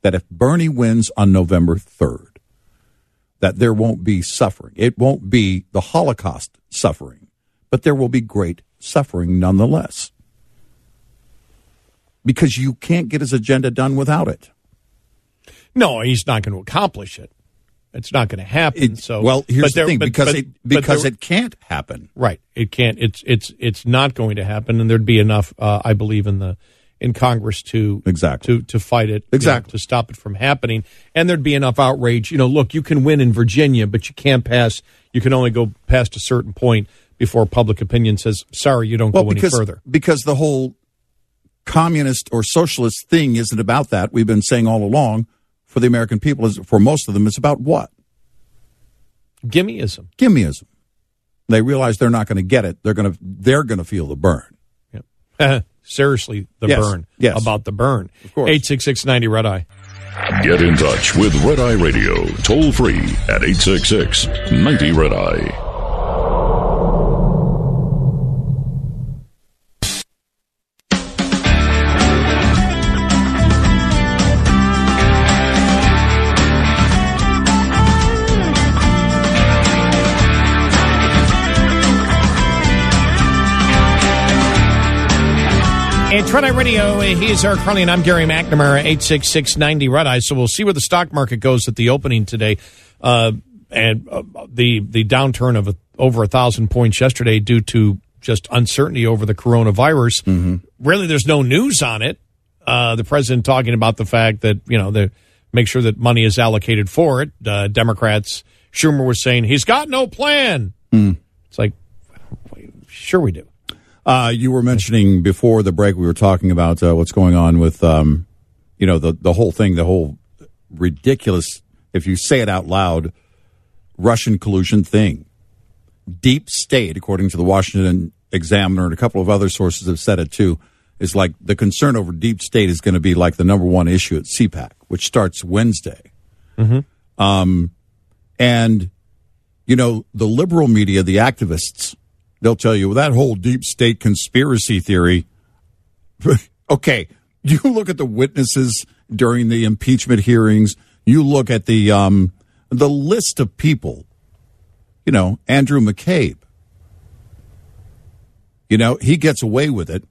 [SPEAKER 3] that if Bernie wins on November third, that there won't be suffering. It won't be the Holocaust suffering, but there will be great suffering nonetheless. Because you can't get his agenda done without it.
[SPEAKER 2] no, he's not going to accomplish it. It's not going to happen.
[SPEAKER 3] It-
[SPEAKER 2] so,
[SPEAKER 3] well, here's
[SPEAKER 2] but
[SPEAKER 3] the thing:
[SPEAKER 2] but-
[SPEAKER 3] because
[SPEAKER 2] but-
[SPEAKER 3] it because it can't happen.
[SPEAKER 2] Right. It can't. It's it's it's not going to happen, and there'd be enough, uh, I believe, in the in Congress to
[SPEAKER 3] Exactly.
[SPEAKER 2] to to fight it, you know,
[SPEAKER 3] Exactly.
[SPEAKER 2] to stop it from happening. And there'd be enough outrage. You know, look, you can win in Virginia, but you can't pass. You can only go past a certain point before public opinion says, "Sorry, you don't
[SPEAKER 3] Well,
[SPEAKER 2] go
[SPEAKER 3] because
[SPEAKER 2] any further."
[SPEAKER 3] because the whole communist or socialist thing isn't about that. We've been saying all along for the American people is for most of them it's about what
[SPEAKER 2] Gimmeism.
[SPEAKER 3] gimmeism. They realize they're not going to get it. They're going to they're going to feel the burn.
[SPEAKER 2] Yep. Seriously, the
[SPEAKER 3] Yes.
[SPEAKER 2] burn.
[SPEAKER 3] Yes.
[SPEAKER 2] About the burn.
[SPEAKER 3] Of course.
[SPEAKER 2] Eight six six ninety red eye.
[SPEAKER 1] Get in touch with Red Eye Radio, toll free at 866 90 Red Eye.
[SPEAKER 2] Eye Radio. He's Eric Harley, and I'm Gary McNamara, 86690 Red Eye. So we'll see where the stock market goes at the opening today. Uh, and uh, the the downturn of a, over a thousand points yesterday due to just uncertainty over the coronavirus. Really, there's no news on it. Uh, the president talking about the fact that you know the make sure that money is allocated for it. Uh, Democrats, Schumer was saying he's got no plan. It's like, sure we do.
[SPEAKER 3] Uh, you were mentioning before the break, we were talking about uh, what's going on with, um, you know, the, the whole thing, the whole ridiculous, if you say it out loud, Russian collusion thing. Deep state, according to the Washington Examiner and a couple of other sources have said it too, is like the concern over deep state is going to be like the number one issue at CPAC, which starts Wednesday. Um, and you know, the liberal media, the activists, they'll tell you well, that whole deep state conspiracy theory. okay, you look at the witnesses during the impeachment hearings. You look at the um, the list of people. You know, Andrew McCabe. You know, he gets away with it,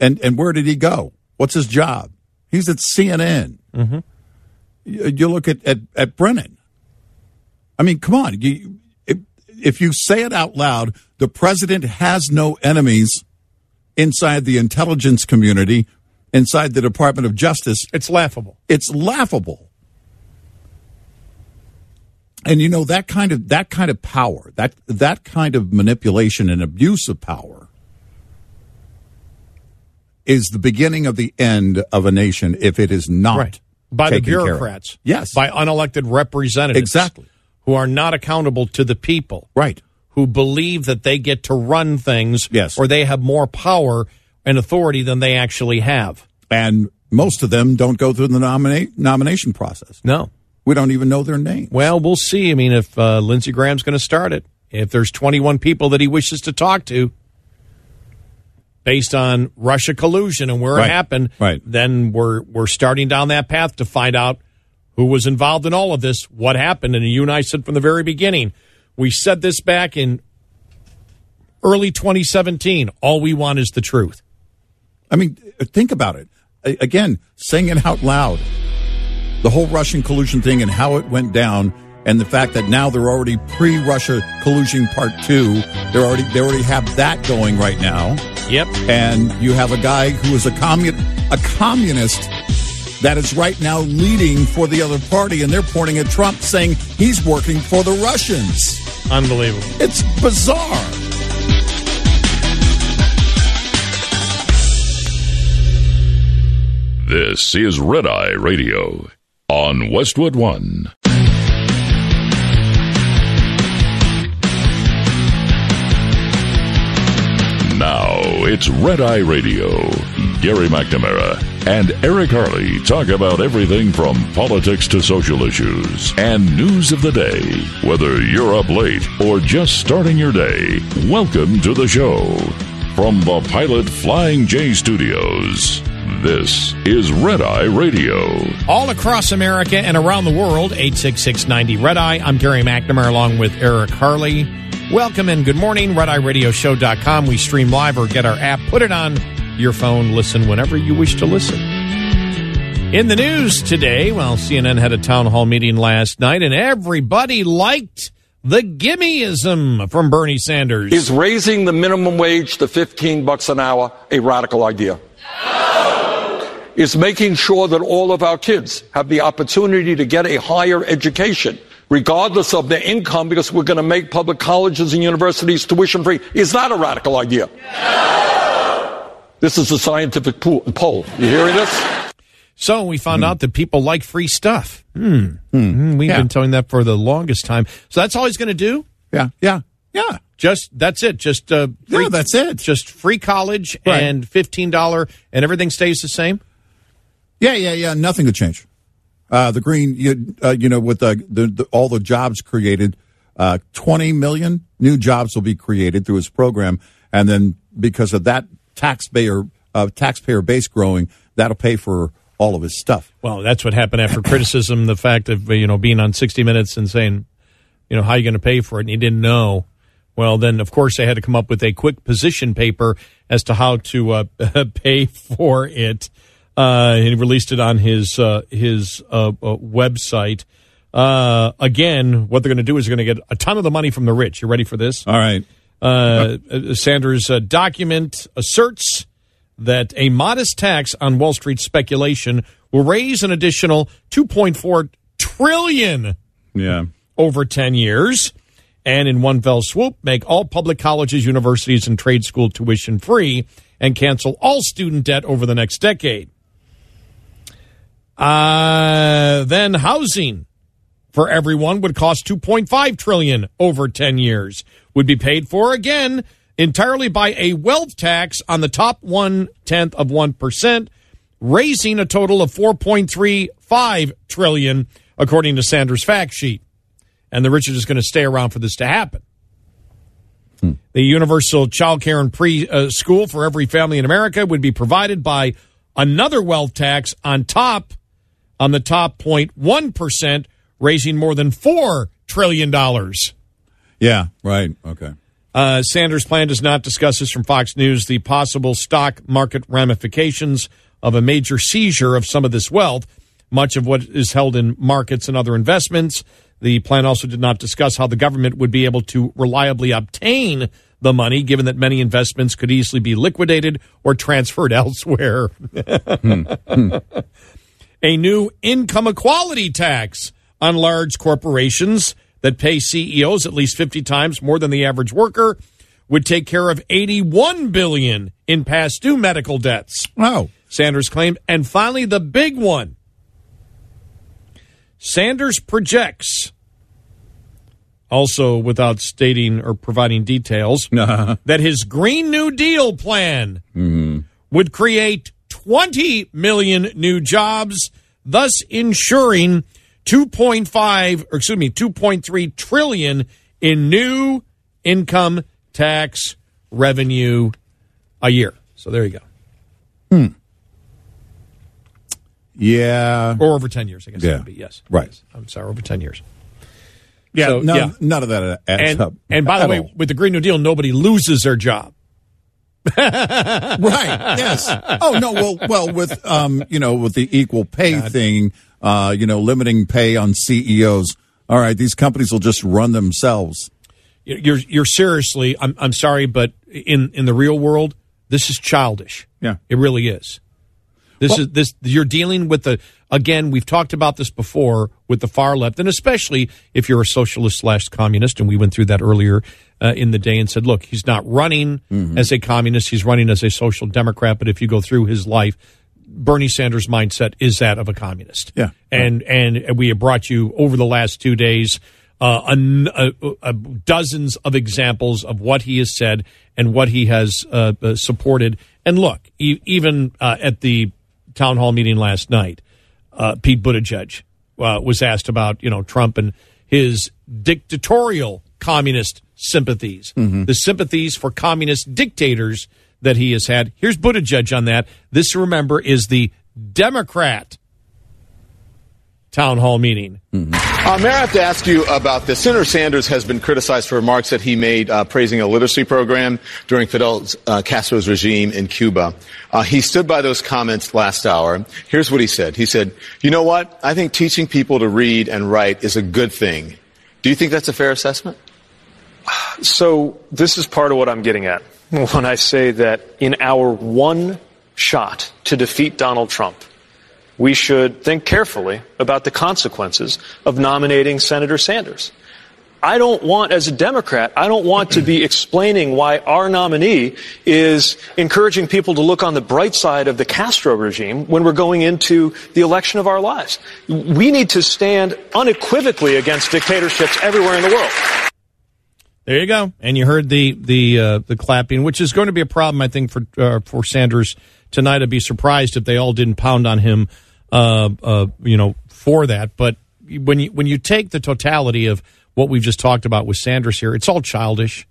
[SPEAKER 3] and and where did he go? What's his job? He's at CNN. Mm-hmm. You, you look at, at at Brennan. I mean, come on. You, if, you say it out loud, the president has no enemies inside the intelligence community, inside the Department of Justice.
[SPEAKER 2] It's laughable.
[SPEAKER 3] It's laughable. And you know that kind of that kind of power, that that kind of manipulation and abuse of power is the beginning of the end of a nation if it is not
[SPEAKER 2] right by the
[SPEAKER 3] taken care of.
[SPEAKER 2] bureaucrats
[SPEAKER 3] Yes,
[SPEAKER 2] by unelected representatives
[SPEAKER 3] Exactly.
[SPEAKER 2] Who are not accountable to the people
[SPEAKER 3] right.
[SPEAKER 2] who believe that they get to run things
[SPEAKER 3] Yes.
[SPEAKER 2] or they have more power and authority than they actually have.
[SPEAKER 3] And most of them don't go through the nomina- nomination process.
[SPEAKER 2] No.
[SPEAKER 3] We don't even know their names.
[SPEAKER 2] Well, we'll see. I mean, if uh, Lindsey Graham's going to start it, if there's 21 people that he wishes to talk to based on Russia collusion and where
[SPEAKER 3] Right.
[SPEAKER 2] it happened,
[SPEAKER 3] Right.
[SPEAKER 2] then we're we're starting down that path to find out who was involved in all of this, what happened. And you and I said from the very beginning, we said this back in early 2017. All we want is the truth.
[SPEAKER 3] I mean, think about it. Again, saying it out loud. The whole Russian collusion thing and how it went down, and the fact that now they're already pre-Russia collusion part two. They're already they already have that going right now,
[SPEAKER 2] Yep.
[SPEAKER 3] and you have a guy who is a commun a communist that is right now leading for the other party, and they're pointing at Trump, saying he's working for the Russians.
[SPEAKER 2] Unbelievable.
[SPEAKER 3] It's bizarre.
[SPEAKER 1] This is Red Eye Radio on Westwood One. It's Red Eye Radio. Gary McNamara and Eric Harley talk about everything from politics to social issues and news of the day. Whether you're up late or just starting your day, welcome to the show. From the Pilot Flying J Studios, this is Red Eye Radio.
[SPEAKER 2] all across America and around the world. 86690 Red Eye. I'm Gary McNamara along with Eric Harley. Welcome and good morning. RedEyeRadioshow.com. We stream live or get our app. Put it on your phone. Listen whenever you wish to listen. In the news today, well, CNN had a town hall meeting last night and everybody liked the gimmeism from Bernie Sanders.
[SPEAKER 6] Is raising the minimum wage to 15 bucks an hour a radical idea? No. Is making sure that all of our kids have the opportunity to get a higher education, regardless of their income, because we're going to make public colleges and universities tuition free, is not a radical idea. No. This is a scientific pool, poll. You hearing this?
[SPEAKER 2] So we found out that people like free stuff. Hmm. Hmm. We've
[SPEAKER 3] Yeah.
[SPEAKER 2] been telling that for the longest time. So that's all he's going to do?
[SPEAKER 3] Yeah, yeah, yeah.
[SPEAKER 2] Just that's it. Just uh, free,
[SPEAKER 3] Yeah, that's it.
[SPEAKER 2] Just free college
[SPEAKER 3] Right.
[SPEAKER 2] and fifteen dollar, and everything stays the same.
[SPEAKER 3] Yeah, yeah, yeah. Nothing could change. Uh, the green, you, uh, you know, with the, the, the all the jobs created, uh, 20 million new jobs will be created through his program. And then because of that taxpayer, uh, taxpayer base growing, that'll pay for all of his stuff.
[SPEAKER 2] Well, that's what happened after criticism. The fact of you know being on sixty Minutes and saying, you know, how are you going to pay for it, and he didn't know. Well, then of course they had to come up with a quick position paper as to how to uh, pay for it. Uh, he released it on his uh, his uh, uh, website. Uh, again, what they're going to do is they're going to get a ton of the money from the rich. You ready for this?
[SPEAKER 3] All right.
[SPEAKER 2] Uh, Sanders' uh, document asserts that a modest tax on Wall Street speculation will raise an additional 2.4 trillion
[SPEAKER 3] Yeah.
[SPEAKER 2] over 10 years and in one fell swoop make all public colleges, universities and trade school tuition free and cancel all student debt over the next decade. Uh, then housing for everyone would cost 2.5 trillion over 10 years. Would be paid for again entirely by a wealth tax on the top one tenth of 1% raising a total of 4.35 trillion according to sanders fact sheet. And the rich are just going to stay around for this to happen. The universal child care and preschool for every family in america would be provided by another wealth tax on top on the top 0.1% raising more than $4 trillion.
[SPEAKER 3] Yeah. Right. Okay.
[SPEAKER 2] Uh, Sanders' plan does not discuss this from Fox News the possible stock market ramifications of a major seizure of some of this wealth, much of what is held in markets and other investments. The plan also did not discuss how the government would be able to reliably obtain the money, given that many investments could easily be liquidated or transferred elsewhere. A new income equality tax on large corporations that pay CEOs at least 50 times more than the average worker would take care of 81 billion in past due medical debts.
[SPEAKER 3] Oh.
[SPEAKER 2] Sanders claimed and finally the big one. Sanders projects also without stating or providing details that his Green New Deal plan mm-hmm. would create 20 million new jobs, thus ensuring 2.5 or excuse me 2.3 trillion in new income tax revenue a year. So there you go. Hmm.
[SPEAKER 3] Yeah.
[SPEAKER 2] Or over 10 years, I guess
[SPEAKER 3] Yeah.
[SPEAKER 2] be. Yes.
[SPEAKER 3] Right.
[SPEAKER 2] Yes. I'm sorry, over 10 years.
[SPEAKER 3] Yeah.
[SPEAKER 2] So,
[SPEAKER 3] none,
[SPEAKER 2] yeah.
[SPEAKER 3] none of that adds
[SPEAKER 2] And,
[SPEAKER 3] up.
[SPEAKER 2] and by the way,
[SPEAKER 3] all.
[SPEAKER 2] with the Green New Deal, nobody loses their job.
[SPEAKER 3] right? Yes. Oh no. Well, well, with um, you know, with the equal pay thing, uh, you know, limiting pay on CEOs. All right, these companies will just run themselves.
[SPEAKER 2] You're, you're seriously, I'm, I'm sorry, but in, in the real world, this is childish.
[SPEAKER 3] Yeah.
[SPEAKER 2] It really is. This
[SPEAKER 3] Well-
[SPEAKER 2] is this you're dealing with the again we've talked about this before with the far left and especially if you're a socialist slash communist and we went through that earlier uh, in the day and said look he's not running as a communist he's running as a social democrat but if you go through his life Bernie Sanders mindset is that of a communist
[SPEAKER 3] Yeah.
[SPEAKER 2] and and we have brought you over the last two days uh, a, a, a dozens of examples of what he has said and what he has uh, uh, supported. And look, e- even uh, at the town hall meeting last night, uh, Pete Buttigieg uh, was asked about you know Trump and his dictatorial communist sympathies, the sympathies for communist dictators that he has had. Here's Buttigieg on that. This, remember, is the Democrat town hall meeting.
[SPEAKER 7] Uh, Mayor, I have to ask you about this. Senator Sanders has been criticized for remarks that he made uh, praising a literacy program during Fidel uh, Castro's regime in Cuba. Uh, he stood by those comments last hour. Here's what he said. He said, you know what? I think teaching people to read and write is a good thing. Do you think that's a fair assessment?
[SPEAKER 8] So this is part of what I'm getting at when I say that in our one shot to defeat Donald Trump, we should think carefully about the consequences of nominating Senator Sanders. I don't want, as a Democrat, I don't want to be explaining why our nominee is encouraging people to look on the bright side of the Castro regime when we're going into the election of our lives. We need to stand unequivocally against dictatorships everywhere in the world.
[SPEAKER 2] There you go. And you heard the the uh, the clapping, which is going to be a problem, I think, for uh, for Sanders tonight. I'd be surprised if they all didn't pound on him, uh, uh, you know, for that. But when you when you take the totality of what we've just talked about with Sanders here, it's all childish.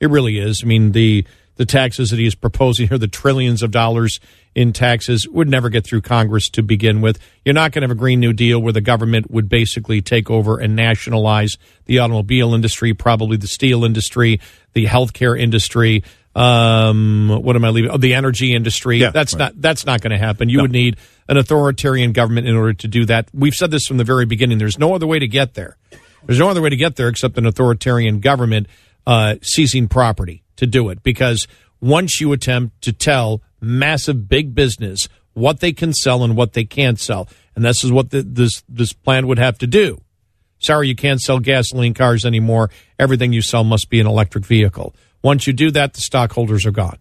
[SPEAKER 2] It really is. I mean, the the taxes that he is proposing here, the trillions of dollars in taxes, would never get through Congress to begin with. You're not going to have a Green New Deal where the government would basically take over and nationalize the automobile industry, probably the steel industry, the healthcare industry. Um, what am I leaving? Oh, the energy industry.
[SPEAKER 3] Yeah,
[SPEAKER 2] that's
[SPEAKER 3] right.
[SPEAKER 2] not that's not going to happen. You would need an authoritarian government in order to do that. We've said this from the very beginning. There's no other way to get there. There's no other way to get there except an authoritarian government uh, seizing property to do it. Because once you attempt to tell massive big business what they can sell and what they can't sell, and this is what the, this this plan would have to do. Sorry, you can't sell gasoline cars anymore. Everything you sell must be an electric vehicle. Once you do that, the stockholders are gone.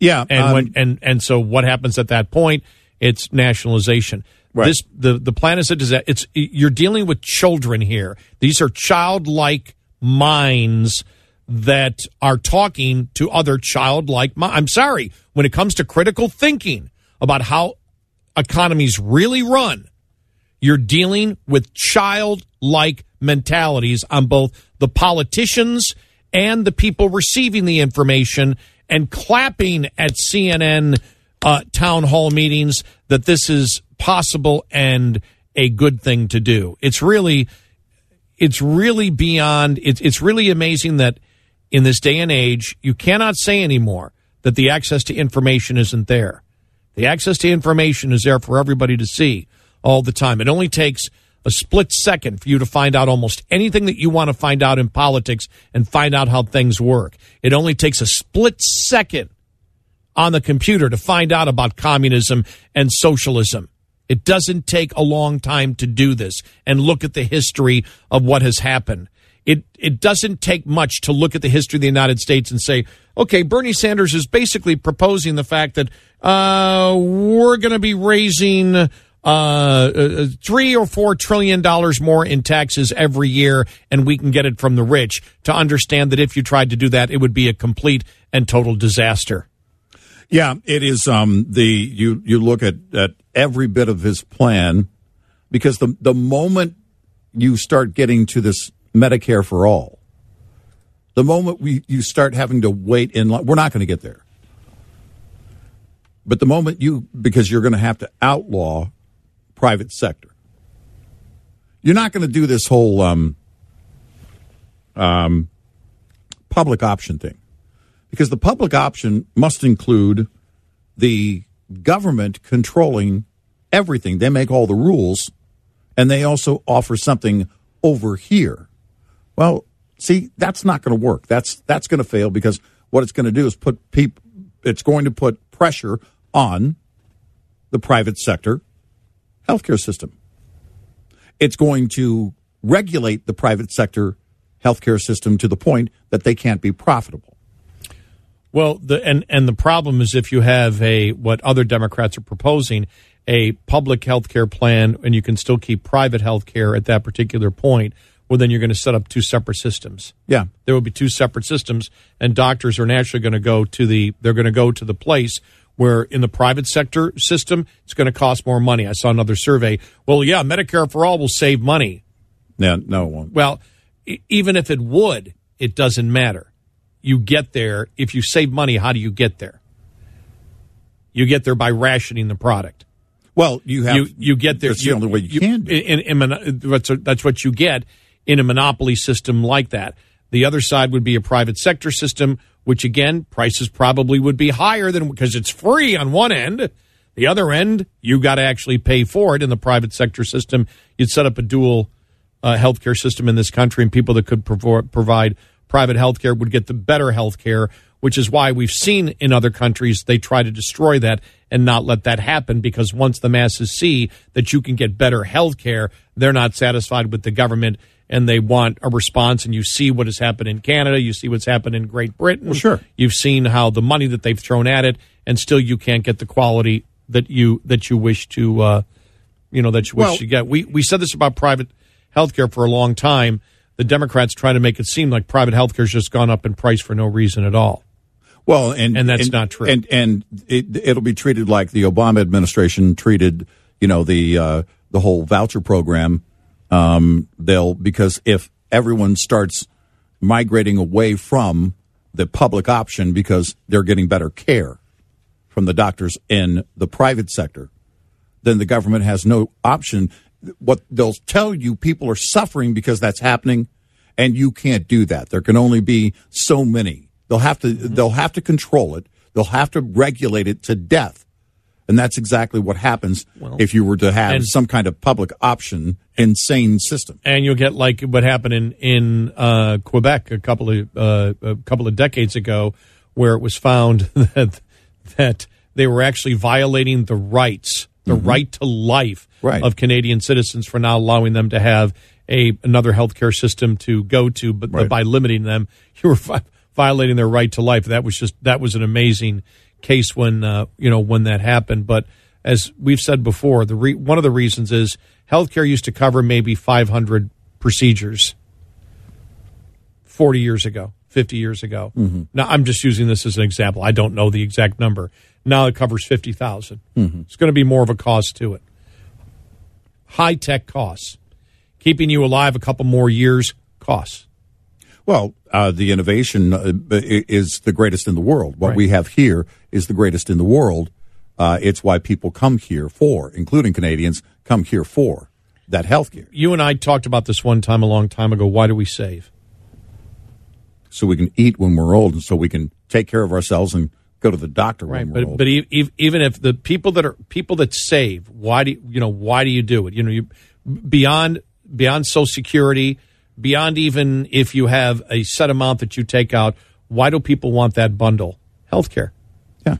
[SPEAKER 3] Yeah.
[SPEAKER 2] And
[SPEAKER 3] um,
[SPEAKER 2] when and and so what happens at that point? It's nationalization.
[SPEAKER 3] Right.
[SPEAKER 2] This the the plan is a disaster. It's you're dealing with children here. These are childlike minds that are talking to other childlike. mi- I'm sorry. When it comes to critical thinking about how economies really run, you're dealing with childlike mentalities on both the politicians and the people receiving the information and clapping at CNN uh, town hall meetings that this is possible and a good thing to do. It's really, it's really beyond, it's, it's really amazing that in this day and age, you cannot say anymore that the access to information isn't there. The access to information is there for everybody to see all the time. It only takes a split second for you to find out almost anything that you want to find out in politics and find out how things work. It only takes a split second on the computer to find out about communism and socialism. It doesn't take a long time to do this and look at the history of what has happened. It it doesn't take much to look at the history of the United States and say, okay, Bernie Sanders is basically proposing the fact that uh, we're going to be raising uh, uh, three or four trillion dollars more in taxes every year, and we can get it from the rich. To understand that if you tried to do that, it would be a complete and total disaster.
[SPEAKER 3] Yeah, it is. Um, the you you look at at every bit of his plan because the the moment you start getting to this Medicare for all, the moment we you start having to wait in line, we're not going to get there. But the moment you because you're going to have to outlaw private sector, you're not going to do this whole um, um, public option thing because the public option must include the government controlling everything. They make all the rules, and they also offer something over here. Well, see, that's not going to work. That's that's going to fail because what it's going to do is put people. It's going to put pressure on the private sector healthcare system. It's going to regulate the private sector healthcare system to the point that they can't be profitable.
[SPEAKER 2] Well, the and and the problem is if you have a what other Democrats are proposing a public health care plan and you can still keep private health care at that particular point, well then you're going to set up two separate systems.
[SPEAKER 3] Yeah.
[SPEAKER 2] There will be two separate systems and doctors are naturally going to go to the they're going to go to the place where in the private sector system it's going to cost more money. I saw another survey. Well, yeah, Medicare for all will save money.
[SPEAKER 3] Yeah, no, it won't.
[SPEAKER 2] Well, e- even if it would, it doesn't matter. You get there. If you save money, how do you get there? You get there by rationing the product.
[SPEAKER 3] Well, you have
[SPEAKER 2] you you get there.
[SPEAKER 3] That's the only way you, can. Do.
[SPEAKER 2] In, in, in, that's, that's what you get in a monopoly system like that. The other side would be a private sector system, which again prices probably would be higher than because it's free on one end. The other end, you got to actually pay for it in the private sector system. You'd set up a dual uh, healthcare system in this country, and people that could provide private healthcare would get the better healthcare, which is why we've seen in other countries they try to destroy that and not let that happen because once the masses see that you can get better healthcare, they're not satisfied with the government and they want a response. And you see what has happened in Canada, you see what's happened in Great Britain.
[SPEAKER 3] Well, sure.
[SPEAKER 2] You've seen how the money that they've thrown at it, and still you can't get the quality that you that you wish to, uh, you know, that you wish
[SPEAKER 3] Well-
[SPEAKER 2] to get. We we said this about private healthcare for a long time. The Democrats try to make it seem like private healthcare has just gone up in price for no reason at all.
[SPEAKER 3] Well, and
[SPEAKER 2] And that's not true.
[SPEAKER 3] And and it, it'll be treated like the Obama administration treated, you know, the uh, the whole voucher program. Um, they'll because if everyone starts migrating away from the public option because they're getting better care from the doctors in the private sector, then the government has no option. What they'll tell you, people are suffering because that's happening, and you can't do that. There can only be so many. They'll have to. They'll have to control it. They'll have to regulate it to death, and that's exactly what happens if you were to have
[SPEAKER 2] and-
[SPEAKER 3] some kind of public option, insane system.
[SPEAKER 2] and you'll get like what happened in in uh, Quebec a couple of uh, a couple of decades ago, where it was found that that they were actually violating the rights, the right to life
[SPEAKER 3] Right.
[SPEAKER 2] of Canadian citizens for not allowing them to have a another healthcare system to go to, but, but
[SPEAKER 3] Right.
[SPEAKER 2] by limiting them, you were vi- violating their right to life. That was just that was an amazing case when uh, you know when that happened. But as we've said before, the re- one of the reasons is healthcare used to cover maybe 500 procedures 40 years ago, 50 years ago. Now, I'm just using this as an example. I don't know the exact number. Now it covers 50,000. It's going to be more of a cost to it. High tech costs. Keeping you alive a couple more years costs.
[SPEAKER 3] Well, uh, the innovation uh, is the greatest in the world. What
[SPEAKER 2] Right.
[SPEAKER 3] we have here is the greatest in the world. Uh, it's why people come here for, including Canadians, come here for that health care.
[SPEAKER 2] You and I talked about this one time a long time ago. Why do we save?
[SPEAKER 3] So we can eat when we're old and so we can take care of ourselves and go to the doctor
[SPEAKER 2] Right,
[SPEAKER 3] when we're
[SPEAKER 2] but
[SPEAKER 3] old.
[SPEAKER 2] but even if the people that are people that save, why do you, you know why do you do it? You know, you beyond beyond Social Security, beyond even if you have a set amount that you take out, why do people want that bundle? Healthcare.
[SPEAKER 3] yeah.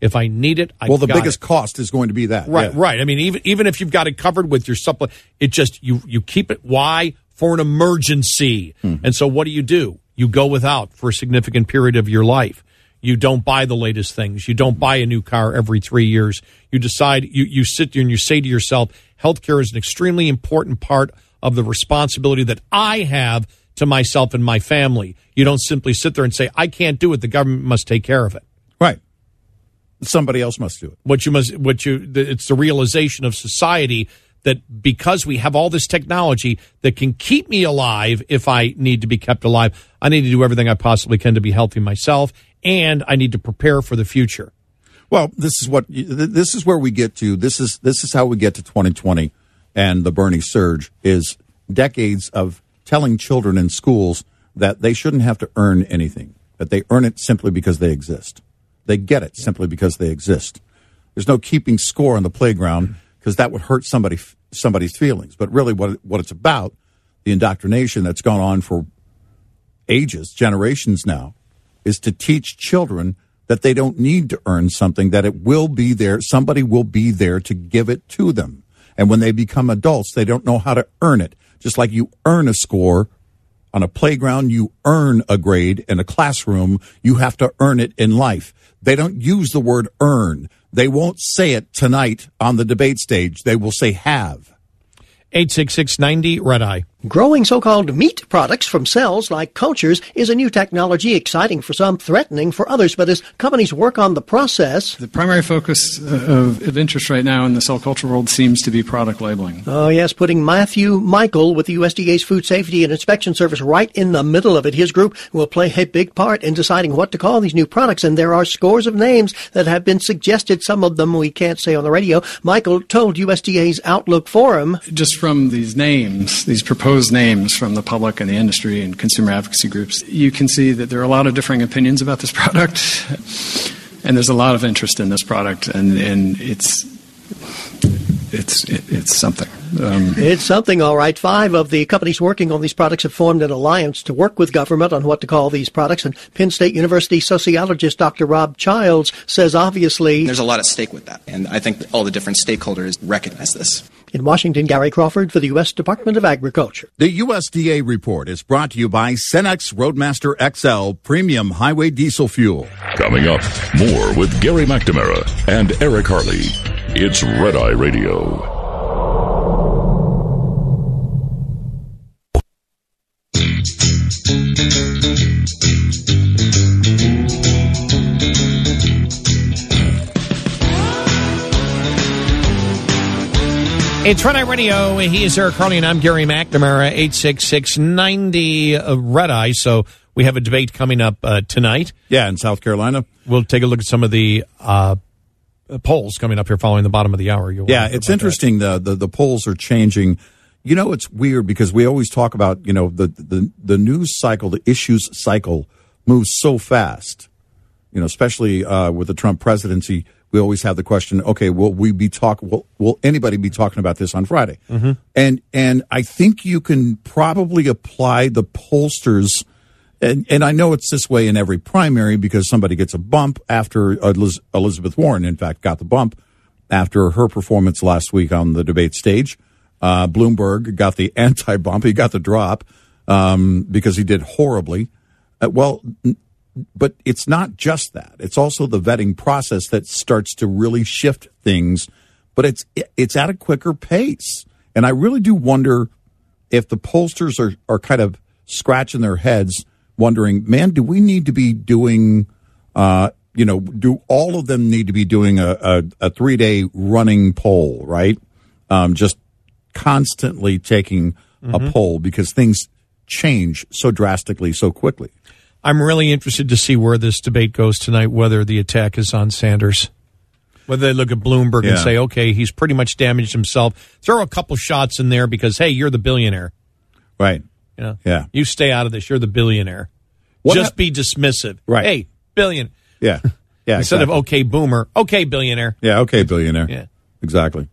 [SPEAKER 2] If I need it, I
[SPEAKER 3] Well, the biggest
[SPEAKER 2] it.
[SPEAKER 3] cost is going to be that.
[SPEAKER 2] Right,
[SPEAKER 3] yeah.
[SPEAKER 2] right. I mean, even even if you've got it covered with your supplement, it just you you keep it. Why for an emergency? Hmm. And so, what do you do? You go without for a significant period of your life. You don't buy the latest things. You don't buy a new car every three years. You decide. You you sit there and you say to yourself, healthcare is an extremely important part of the responsibility that I have to myself and my family. You don't simply sit there and say, I can't do it. The government must take care of it.
[SPEAKER 3] Right. somebody else must do it.
[SPEAKER 2] What you must, what you, it's the realization of society that because we have all this technology that can keep me alive if I need to be kept alive, I need to do everything I possibly can to be healthy myself, and I need to prepare for the future.
[SPEAKER 3] Well, this is what this is where we get to. This is this is how we get to 2020 and the Bernie surge is decades of telling children in schools that they shouldn't have to earn anything, that they earn it simply because they exist. They get it simply because they exist. There's no keeping score on the playground because that would hurt somebody somebody's feelings. But really, what what it's about, the indoctrination that's gone on for ages, generations now, is to teach children that they don't need to earn something, that it will be there, somebody will be there to give it to them. And when they become adults, they don't know how to earn it. Just like you earn a score on a playground, you earn a grade in a classroom, you have to earn it in life. They don't use the word earn. They won't say it tonight on the debate stage. They will say have.
[SPEAKER 2] 86690 Red Eye.
[SPEAKER 9] Growing so-called meat products from cells like cultures is a new technology exciting for some, threatening for others. But as companies work on the process,
[SPEAKER 10] the primary focus uh, of, of interest right now in the cell culture world seems to be product labeling.
[SPEAKER 9] Oh yes, putting Matthew Michael with the USDA's Food Safety and Inspection Service right in the middle of it. His group will play a big part in deciding what to call these new products, and there are scores of names that have been suggested. Some of them we can't say on the radio. Michael told USDA's Outlook Forum,
[SPEAKER 10] just from these names, these proposed proposed names from the public and the industry and consumer advocacy groups, you can see that there are a lot of differing opinions about this product, and there's a lot of interest in this product, and, and it's it's it's something.
[SPEAKER 9] Um, it's something, all right. Five of the companies working on these products have formed an alliance to work with government on what to call these products. And Penn State University sociologist Dr. Rob Childs says obviously
[SPEAKER 11] there's a lot at stake with that, and I think all the different stakeholders recognize this.
[SPEAKER 9] In Washington, Gary Crawford for the U.S. Department of Agriculture.
[SPEAKER 3] The USDA report is brought to you by Cenex Roadmaster XL Premium Highway Diesel Fuel.
[SPEAKER 1] Coming up, more with Gary McNamara and Eric Harley. It's Red Eye Radio.
[SPEAKER 2] It's Red Eye Radio. He is Eric Harley, and I'm Gary McNamara, 86690 Red Eye. So we have a debate coming up uh, tonight.
[SPEAKER 3] Yeah, in South Carolina.
[SPEAKER 2] We'll take a look at some of the uh, polls coming up here following the bottom of the hour.
[SPEAKER 3] You'll yeah, it's interesting. The, the, the polls are changing. You know, it's weird because we always talk about, you know, the, the, the news cycle, the issues cycle moves so fast, you know, especially uh, with the Trump presidency we always have the question, okay, will we be talk? Will, will anybody be talking about this on Friday? Mm-hmm. And and I think you can probably apply the pollsters, and and I know it's this way in every primary because somebody gets a bump after Elizabeth Warren, in fact, got the bump after her performance last week on the debate stage. Uh, Bloomberg got the anti bump; he got the drop um, because he did horribly. Uh, well, but it's not just that. It's also the vetting process that starts to really shift things, but it's it's at a quicker pace. And I really do wonder if the pollsters are are kind of scratching their heads wondering, man, do we need to be doing uh, you know, do all of them need to be doing a, a, a three day running poll, right? Um, just constantly taking mm-hmm. a poll because things change so drastically so quickly.
[SPEAKER 2] I'm really interested to see where this debate goes tonight, whether the attack is on Sanders. Whether they look at Bloomberg yeah. and say, okay, he's pretty much damaged himself. Throw a couple shots in there because, hey, you're the billionaire.
[SPEAKER 3] Right.
[SPEAKER 2] You know,
[SPEAKER 3] yeah.
[SPEAKER 2] You stay out of this. You're the billionaire. What Just ha- be dismissive.
[SPEAKER 3] Right.
[SPEAKER 2] Hey, billion.
[SPEAKER 3] Yeah. Yeah.
[SPEAKER 2] Instead
[SPEAKER 3] exactly.
[SPEAKER 2] of okay, boomer. Okay, billionaire.
[SPEAKER 3] Yeah. Okay, billionaire.
[SPEAKER 2] Yeah.
[SPEAKER 3] Exactly.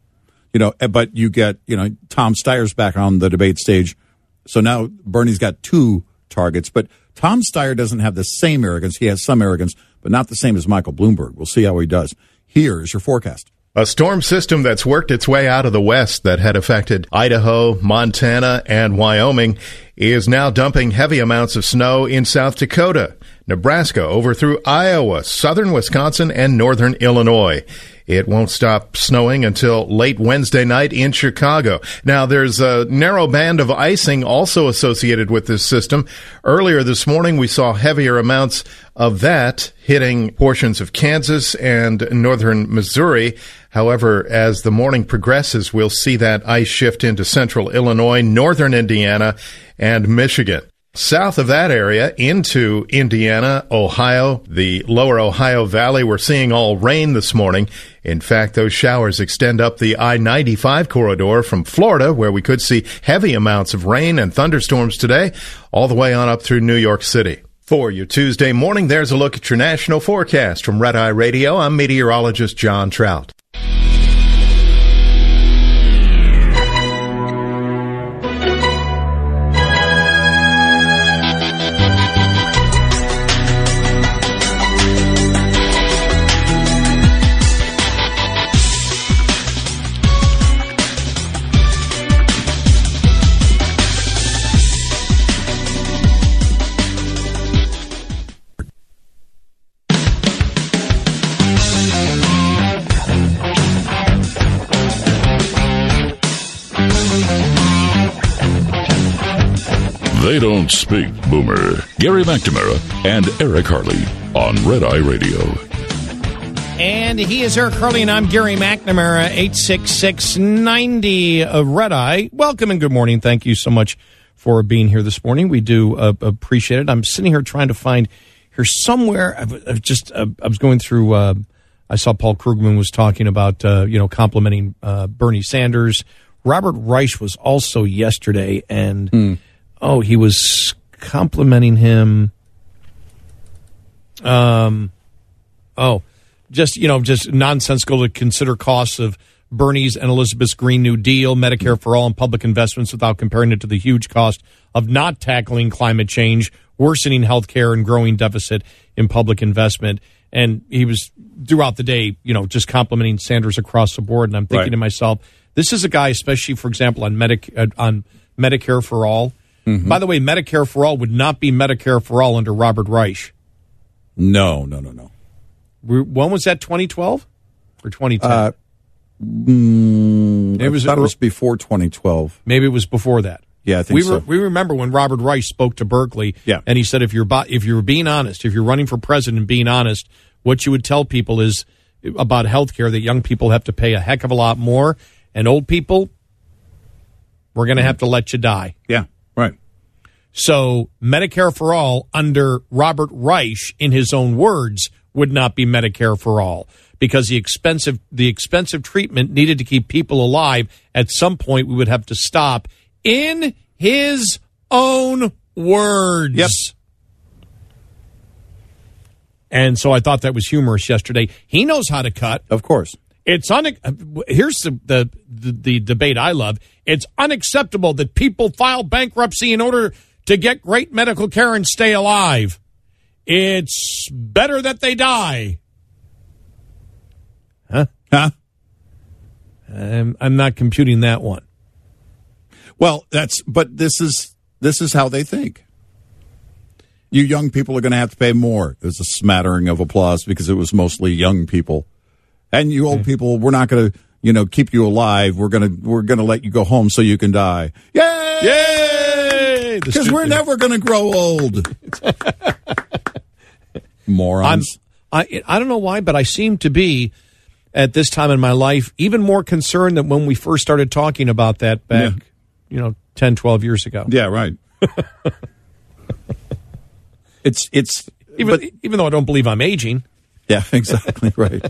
[SPEAKER 3] You know, eh, but you get, you know, Tom Steyer's back on the debate stage. So now Bernie's got two targets, but Tom Steyer doesn't have the same arrogance. He has some arrogance, but not the same as Michael Bloomberg. We'll see how he does. Here is your forecast.
[SPEAKER 12] A storm system that's worked its way out of the west that had affected Idaho, Montana, and Wyoming is now dumping heavy amounts of snow in South Dakota, Nebraska, over through Iowa, southern Wisconsin, and northern Illinois. It won't stop snowing until late Wednesday night in Chicago. Now, there's a narrow band of icing also associated with this system. Earlier this morning, we saw heavier amounts of that hitting portions of Kansas and northern Missouri. However, as the morning progresses, we'll see that ice shift into central Illinois, northern Indiana, and Michigan. South of that area into Indiana, Ohio, the lower Ohio Valley, we're seeing all rain this morning. In fact, those showers extend up the I 95 corridor from Florida, where we could see heavy amounts of rain and thunderstorms today, all the way on up through New York City. For your Tuesday morning, there's a look at your national forecast from Red Eye Radio. I'm meteorologist John Trout.
[SPEAKER 1] They don't speak boomer. Gary McNamara and Eric Harley on Red Eye Radio.
[SPEAKER 2] And he is Eric Harley, and I'm Gary McNamara, 86690 of Red Eye. Welcome and good morning. Thank you so much for being here this morning. We do uh, appreciate it. I'm sitting here trying to find here somewhere. I've, I've just, uh, I was going through, uh, I saw Paul Krugman was talking about, uh, you know, complimenting uh, Bernie Sanders. Robert Reich was also yesterday, and
[SPEAKER 3] Hmm.
[SPEAKER 2] Oh, he was complimenting him. Um, oh, just you know, just nonsensical to consider costs of Bernie's and Elizabeth's Green New Deal, Medicare for all, and public investments without comparing it to the huge cost of not tackling climate change, worsening health care, and growing deficit in public investment. And he was throughout the day, you know, just complimenting Sanders across the board. And I'm thinking
[SPEAKER 3] Right.
[SPEAKER 2] to myself, this is a guy, especially for example, on Medic uh, on Medicare for all. By the way, Medicare for all would not be Medicare for all under Robert Reich.
[SPEAKER 3] No, no, no, no.
[SPEAKER 2] When was that? 2012 or 2010?
[SPEAKER 3] Uh, mm,
[SPEAKER 2] It
[SPEAKER 3] I
[SPEAKER 2] was-
[SPEAKER 3] thought it was before 2012.
[SPEAKER 2] Maybe it was before that.
[SPEAKER 3] Yeah, I think
[SPEAKER 2] we
[SPEAKER 3] so.
[SPEAKER 2] we remember when Robert Reich spoke to Berkeley,
[SPEAKER 3] Yeah.
[SPEAKER 2] and he said if you're bo- if you're being honest, if you're running for president and being honest, what you would tell people is about health care that young people have to pay a heck of a lot more, and old people, we're going to have to let you die.
[SPEAKER 3] Yeah.
[SPEAKER 2] So Medicare for all under Robert Reich, in his own words, would not be Medicare for all because the expensive the expensive treatment needed to keep people alive. At some point, we would have to stop. In his own words.
[SPEAKER 3] Yep.
[SPEAKER 2] And so I thought that was humorous yesterday. He knows how to cut.
[SPEAKER 3] Of course.
[SPEAKER 2] It's un- here's the, the the the debate I love. It's unacceptable that people file bankruptcy in order to get great medical care and stay alive. It's better that they die. Huh?
[SPEAKER 3] Huh?
[SPEAKER 2] I'm, I'm not computing that one.
[SPEAKER 3] Well, that's but this is this is how they think. You young people are going to have to pay more. There's a smattering of applause because it was mostly young people, and you old hmm. people, we're not going to, you know, keep you alive. We're gonna we're going to let you go home so you can die. Yay!
[SPEAKER 2] Yay! The
[SPEAKER 3] Because we're never going to grow old.
[SPEAKER 2] I'm,
[SPEAKER 3] Morons.
[SPEAKER 2] I I don't know why, but I seem to be at this time in my life even more concerned than when we first started talking about that back,
[SPEAKER 3] Yeah.
[SPEAKER 2] you know, 10, 12 years ago.
[SPEAKER 3] yeah, right. it's it's
[SPEAKER 2] Even
[SPEAKER 3] but-
[SPEAKER 2] even though I don't believe I'm aging.
[SPEAKER 3] yeah, exactly right.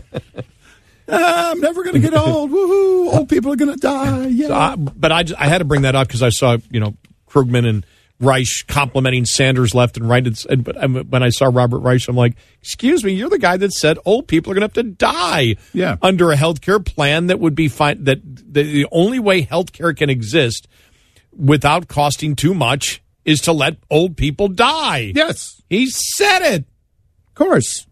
[SPEAKER 3] Ah, I'm never going to get old. Woohoo! Old people are going to die. Yeah.
[SPEAKER 2] So I, but I, just- I had to bring that up because I saw you know Krugman and Reich complimenting Sanders left and right. And, but when I saw Robert Reich, I'm like, excuse me, you're the guy that said old people are going to have to die
[SPEAKER 3] Yeah.
[SPEAKER 2] under a health care plan that would be fine. That the, the only way health care can exist without costing too much is to let old people die.
[SPEAKER 3] yes,
[SPEAKER 2] He said it.
[SPEAKER 3] of course.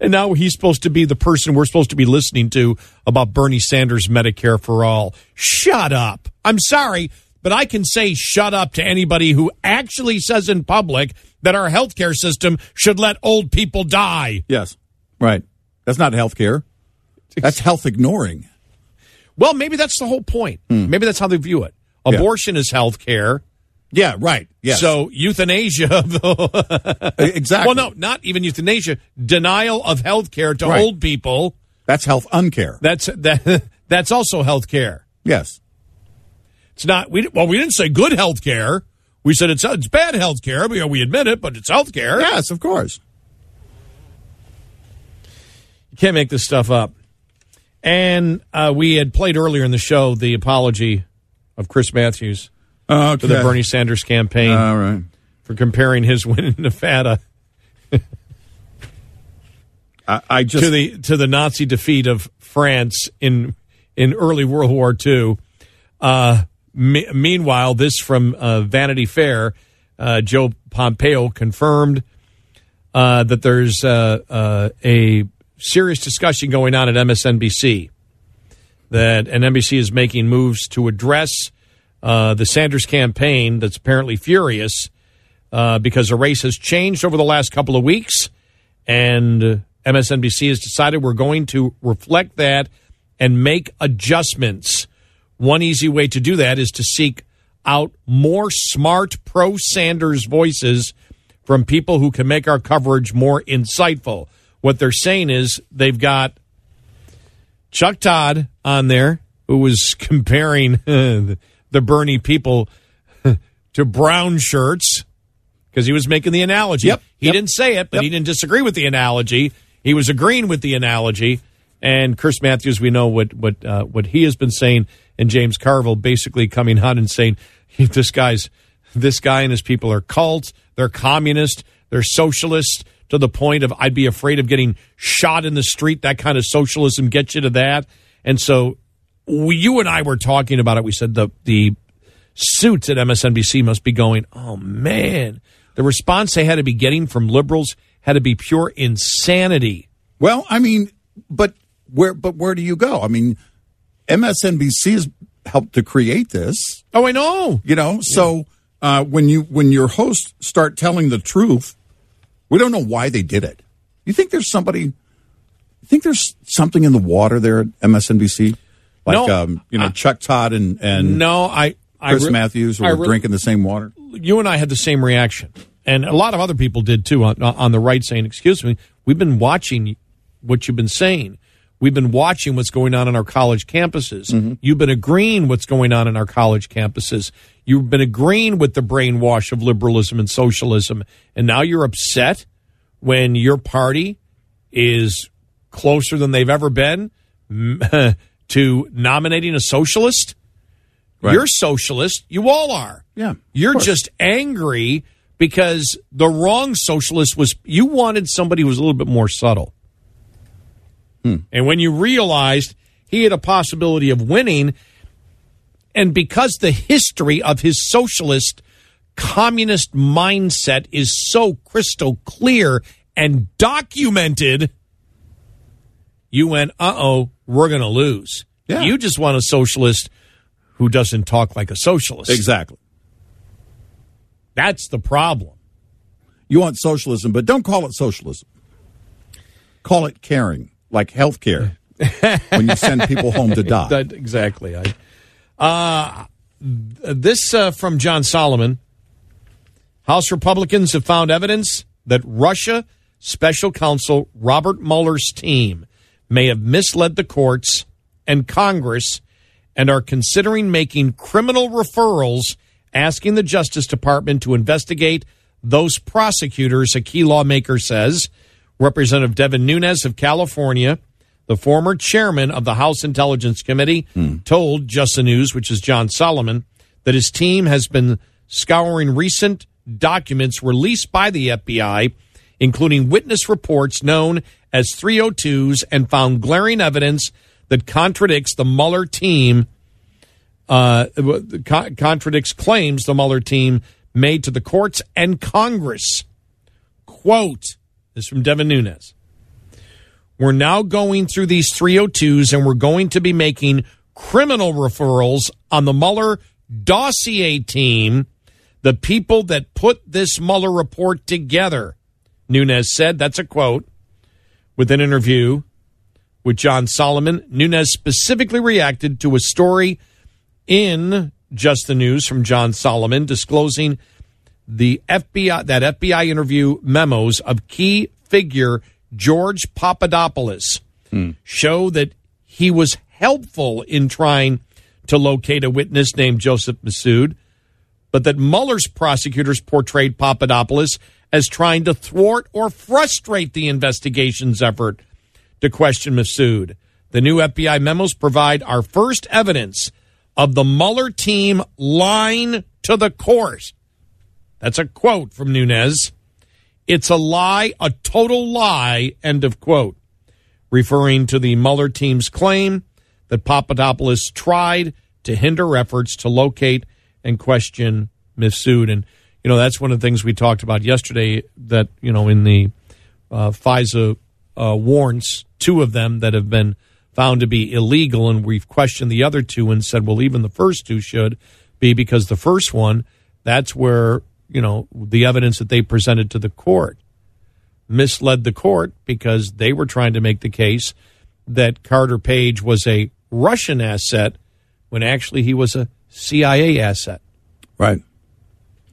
[SPEAKER 2] And now he's supposed to be the person we're supposed to be listening to about Bernie Sanders' Medicare for all. Shut up. I'm sorry, but I can say shut up to anybody who actually says in public that our healthcare system should let old people die.
[SPEAKER 3] Yes, right. That's not healthcare. That's health ignoring.
[SPEAKER 2] Well, maybe that's the whole point. Maybe that's how they view it.
[SPEAKER 3] Hmm. Yeah.
[SPEAKER 2] Abortion is health care.
[SPEAKER 3] Yeah, right. Yes.
[SPEAKER 2] So euthanasia,
[SPEAKER 3] exactly.
[SPEAKER 2] well, no, not even euthanasia. Denial of health care to
[SPEAKER 3] Right.
[SPEAKER 2] old people.
[SPEAKER 3] That's health uncare.
[SPEAKER 2] That's that. That's also health care.
[SPEAKER 3] Yes.
[SPEAKER 2] It's not. We well, we didn't say good health care. We said it's it's bad health care. We we admit it, but it's health care.
[SPEAKER 3] Yes, of course.
[SPEAKER 2] You can't make this stuff up. And uh, we had played earlier in the show the apology of Chris Matthews
[SPEAKER 3] Okay.
[SPEAKER 2] to the Bernie Sanders campaign
[SPEAKER 3] All right.
[SPEAKER 2] for comparing his win in Nevada
[SPEAKER 3] I, I just
[SPEAKER 2] to the to the Nazi defeat of France in in early World War II. Uh, me- meanwhile, this from uh, Vanity Fair, uh, Joe Pompeo confirmed uh, that there's uh, a serious discussion going on at MSNBC that and NBC is making moves to address uh, the Sanders campaign that's apparently furious uh, because the race has changed over the last couple of weeks, and MSNBC has decided we're going to reflect that and make adjustments. One easy way to do that is to seek out more smart pro Sanders voices from people who can make our coverage more insightful. What they're saying is they've got Chuck Todd on there, who was comparing the Bernie people to brown shirts because he was making the analogy.
[SPEAKER 3] Yep,
[SPEAKER 2] He
[SPEAKER 3] yep,
[SPEAKER 2] didn't say it, but
[SPEAKER 3] yep.
[SPEAKER 2] he didn't disagree with the analogy. He was agreeing with the analogy. And Chris Matthews, we know what what uh, what he has been saying, and James Carville basically coming out and saying this guy's this guy and his people are cults, they're communist, they're socialist to the point of I'd be afraid of getting shot in the street. That kind of socialism gets you to that. And so we, you and I were talking about it. We said the the suits at MSNBC must be going, oh man, the response they had to be getting from liberals had to be pure insanity.
[SPEAKER 3] Well, I mean, but where but where do you go? I mean, MSNBC has helped to create this.
[SPEAKER 2] Oh, I know.
[SPEAKER 3] You know, so uh, when you when your hosts start telling the truth, we don't know why they did it. You think there's somebody? You think there's something in the water there at MSNBC? Like
[SPEAKER 2] No,
[SPEAKER 3] um, you know, Chuck Todd and and
[SPEAKER 2] No, I, I
[SPEAKER 3] Chris
[SPEAKER 2] re-
[SPEAKER 3] Matthews were
[SPEAKER 2] re-
[SPEAKER 3] drinking the same water.
[SPEAKER 2] you and I had the same reaction, and a lot of other people did too on, on the right, saying, "Excuse me, we've been watching what you've been saying. We've been watching what's going on in our college campuses. Mm-hmm. You've been agreeing what's going on in our college campuses. You've been agreeing with the brainwash of liberalism and socialism, and now you're upset when your party is closer than they've ever been to nominating a socialist."
[SPEAKER 3] Right.
[SPEAKER 2] You're socialist. You all are.
[SPEAKER 3] Yeah,
[SPEAKER 2] You're
[SPEAKER 3] course.
[SPEAKER 2] just angry because the wrong socialist was, you wanted somebody who was a little bit more subtle. And when you realized he had a possibility of winning, and because the history of his socialist communist mindset is so crystal clear and documented, you went, uh oh, we're going to lose.
[SPEAKER 3] Yeah.
[SPEAKER 2] You just want a socialist who doesn't talk like a socialist.
[SPEAKER 3] Exactly.
[SPEAKER 2] That's the problem.
[SPEAKER 3] You want socialism, but don't call it socialism. Call it caring, like health care. when you send people home to die.
[SPEAKER 2] That- exactly. I, uh, this uh, from John Solomon. House Republicans have found evidence that Russia special counsel Robert Mueller's team may have misled the courts and Congress and are considering making criminal referrals asking the Justice Department to investigate those prosecutors, a key lawmaker says. Representative Devin Nunes of California, the former chairman of the House Intelligence Committee, told Just the News, which is John Solomon, that his team has been scouring recent documents released by the FBI, including witness reports known as 302s, and found glaring evidence that contradicts the Mueller team uh, co- contradicts claims the Mueller team made to the courts and Congress. Quote, this is from Devin Nunes. We're now going through these 302s and we're going to be making criminal referrals on the Mueller dossier team, the people that put this Mueller report together. Nunes said, that's a quote, with an interview with John Solomon. Nunes specifically reacted to a story in Just the News from John Solomon disclosing the FBI that FBI interview memos of key figure George Papadopoulos hmm. show that he was helpful in trying to locate a witness named Joseph Massoud, but that Mueller's prosecutors portrayed Papadopoulos as trying to thwart or frustrate the investigation's effort to question Massoud. The new FBI memos provide our first evidence of the Mueller team lying to the court. That's a quote from Nunes. It's a lie, a total lie, end of quote. Referring to the Mueller team's claim that Papadopoulos tried to hinder efforts to locate and question Massoud. And, you know, that's one of the things we talked about yesterday that, you know, in the uh, FISA uh, warrants, two of them that have been found to be illegal, and we've questioned the other two and said, well, even the first two should be because the first one, that's where, you know, the evidence that they presented to the court misled the court because they were trying to make the case that Carter Page was a Russian asset when actually he was a CIA asset.
[SPEAKER 3] Right.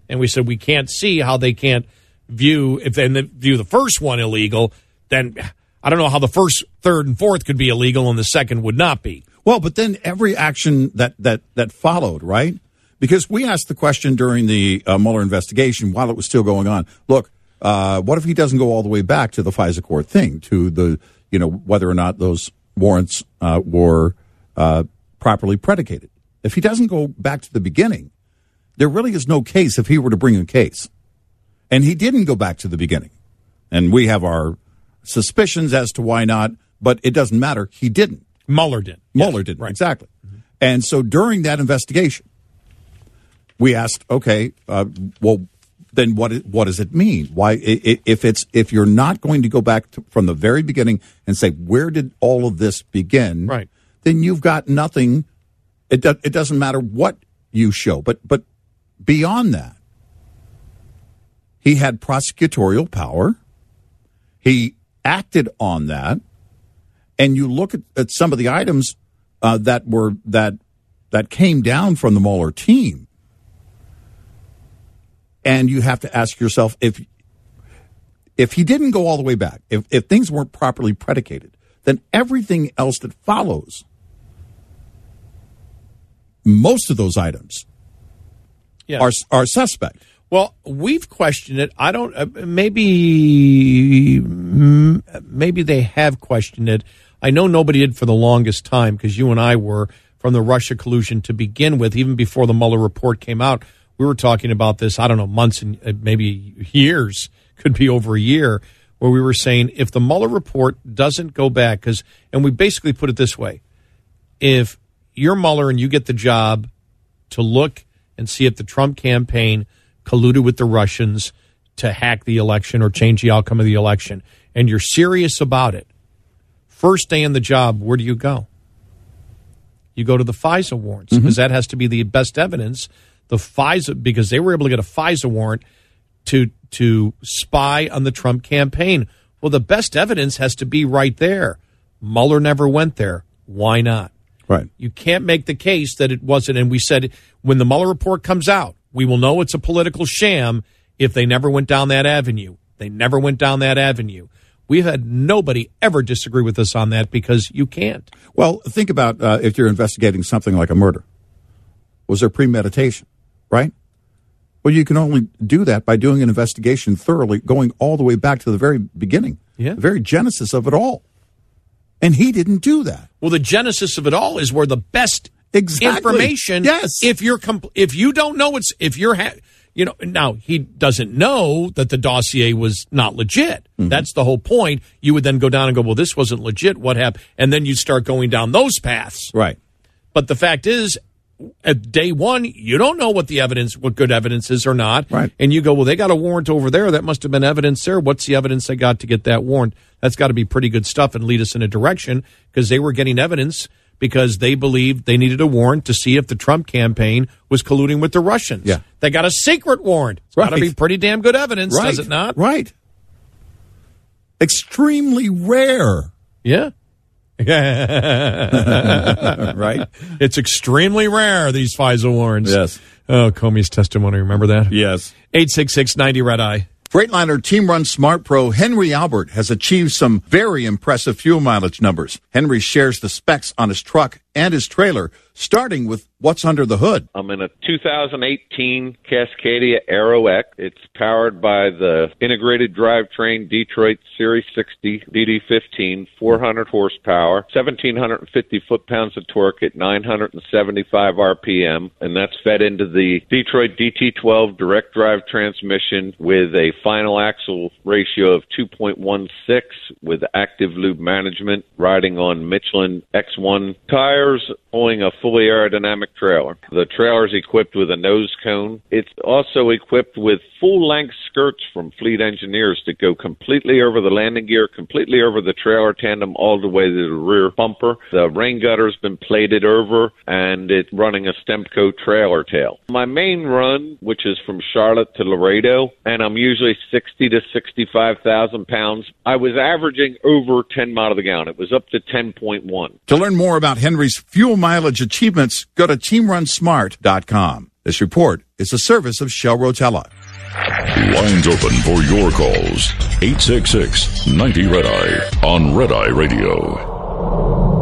[SPEAKER 2] And we said we can't see how they can't view if they view the first one illegal, then I don't know how the first, third, and fourth could be illegal and the second would not be.
[SPEAKER 3] Well, but then every action that that that followed, right? Because we asked the question during the uh, Mueller investigation while it was still going on. Look, uh, what if he doesn't go all the way back to the FISA court thing, to the you know whether or not those warrants uh, were uh, properly predicated? If he doesn't go back to the beginning, there really is no case if he were to bring a case, and he didn't go back to the beginning, and we have our suspicions as to why not, but it doesn't matter. He didn't.
[SPEAKER 2] Mueller did.
[SPEAKER 3] Mueller did right. exactly. And so during that investigation, we asked, okay, uh, well, then what what does it mean? Why if it's if you're not going to go back to, from the very beginning and say where did all of this begin?
[SPEAKER 2] Right.
[SPEAKER 3] Then you've got nothing. It do, it doesn't matter what you show, but but beyond that, he had prosecutorial power. He acted on that and you look at, at some of the items uh, that were that that came down from the Mueller team, and you have to ask yourself if if he didn't go all the way back, if if things weren't properly predicated, then everything else that follows, most of those items,
[SPEAKER 2] yes.
[SPEAKER 3] are are suspect.
[SPEAKER 2] Well, we've questioned it. I don't. Uh, maybe, maybe they have questioned it. I know nobody did for the longest time because you and I were from the Russia collusion to begin with. Even before the Mueller report came out, we were talking about this. I don't know, months and uh, maybe years, could be over a year, where we were saying if the Mueller report doesn't go back, because, and we basically put it this way: if you're Mueller and you get the job to look and see if the Trump campaign colluded with the Russians to hack the election or change the outcome of the election, and you're serious about it, first day in the job, where do you go? You go to the FISA warrants because mm-hmm. that has to be the best evidence. The FISA because they were able to get a FISA warrant to to spy on the Trump campaign. Well, the best evidence has to be right there. Mueller never went there. Why not?
[SPEAKER 3] Right.
[SPEAKER 2] You can't make the case that it wasn't. And we said when the Mueller report comes out, we will know it's a political sham if they never went down that avenue. They never went down that avenue. We've had nobody ever disagree with us on that because you can't.
[SPEAKER 3] Well, think about uh, if you're investigating something like a murder. Was there premeditation, right? Well, you can only do that by doing an investigation thoroughly, going all the way back to the very beginning,
[SPEAKER 2] yeah.
[SPEAKER 3] the very genesis of it all. And he didn't do that.
[SPEAKER 2] Well, the genesis of it all is where the best
[SPEAKER 3] exactly.
[SPEAKER 2] information.
[SPEAKER 3] Yes.
[SPEAKER 2] If you're compl- if you don't know it's if you're ha- you know now he doesn't know that the dossier was not legit. Mm-hmm. That's the whole point. You would then go down and go, well, this wasn't legit. What happened? And then you start going down those paths.
[SPEAKER 3] Right.
[SPEAKER 2] But the fact is, at day one, you don't know what the evidence, what good evidence is or not.
[SPEAKER 3] Right.
[SPEAKER 2] And you go, well, they got a warrant over there. That must have been evidence there. What's the evidence they got to get that warrant? That's got to be pretty good stuff and lead us in a direction because they were getting evidence because they believed they needed a warrant to see if the Trump campaign was colluding with the Russians.
[SPEAKER 3] Yeah.
[SPEAKER 2] They got a secret warrant. It's
[SPEAKER 3] right.
[SPEAKER 2] got to be pretty damn good evidence,
[SPEAKER 3] right.
[SPEAKER 2] does it not?
[SPEAKER 3] Right. Extremely rare.
[SPEAKER 2] Yeah.
[SPEAKER 3] right?
[SPEAKER 2] It's extremely rare, these FISA warrants.
[SPEAKER 3] Yes.
[SPEAKER 2] Oh, Comey's testimony. Remember that?
[SPEAKER 3] Yes.
[SPEAKER 2] 86690 Red Eye.
[SPEAKER 3] Freightliner Team Run Smart Pro Henry Albert has achieved some very impressive fuel mileage numbers. Henry shares the specs on his truck and his trailer, starting with what's under the hood.
[SPEAKER 13] I'm in a 2018 Cascadia Aero X. It's powered by the integrated drivetrain Detroit Series 60 DD15, 400 horsepower, 1750 foot-pounds of torque at 975 RPM, and that's fed into the Detroit DT12 direct drive transmission with a final axle ratio of 2.16 with active lube management, riding on Michelin X1 tires owing a fully aerodynamic trailer. The trailer is equipped with a nose cone. It's also equipped with full length skirts from Fleet Engineers that go completely over the landing gear, completely over the trailer tandem, all the way to the rear bumper. The rain gutter has been plated over and it's running a Stemco trailer tail. My main run, which is from Charlotte to Laredo, and I'm usually 60 to 65,000 pounds. I was averaging over 10 miles to the gallon. It was up to 10.1.
[SPEAKER 3] To learn more about Henry's fuel mileage achievements, go to teamrunsmart.com. This report is a service of Shell Rotella.
[SPEAKER 1] Lines open for your calls. 866 90 Red Eye on Red Eye Radio.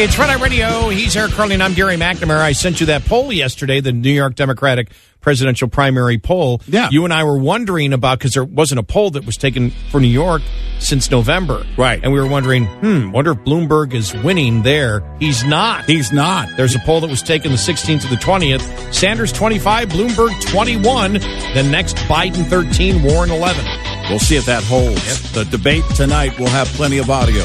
[SPEAKER 2] It's Red Eye Radio. He's Eric Harley, and I'm Gary McNamara. I sent you that poll yesterday, the New York Democratic presidential primary poll.
[SPEAKER 3] Yeah.
[SPEAKER 2] You and I were wondering about, because there wasn't a poll that was taken for New York since November.
[SPEAKER 3] Right.
[SPEAKER 2] And we were wondering, hmm, wonder if Bloomberg is winning there. He's not.
[SPEAKER 3] He's not.
[SPEAKER 2] There's a poll that was taken the 16th to the 20th. Sanders 25, Bloomberg 21. Then next, Biden 13, Warren 11.
[SPEAKER 3] We'll see if that holds. The debate tonight will have plenty of audio.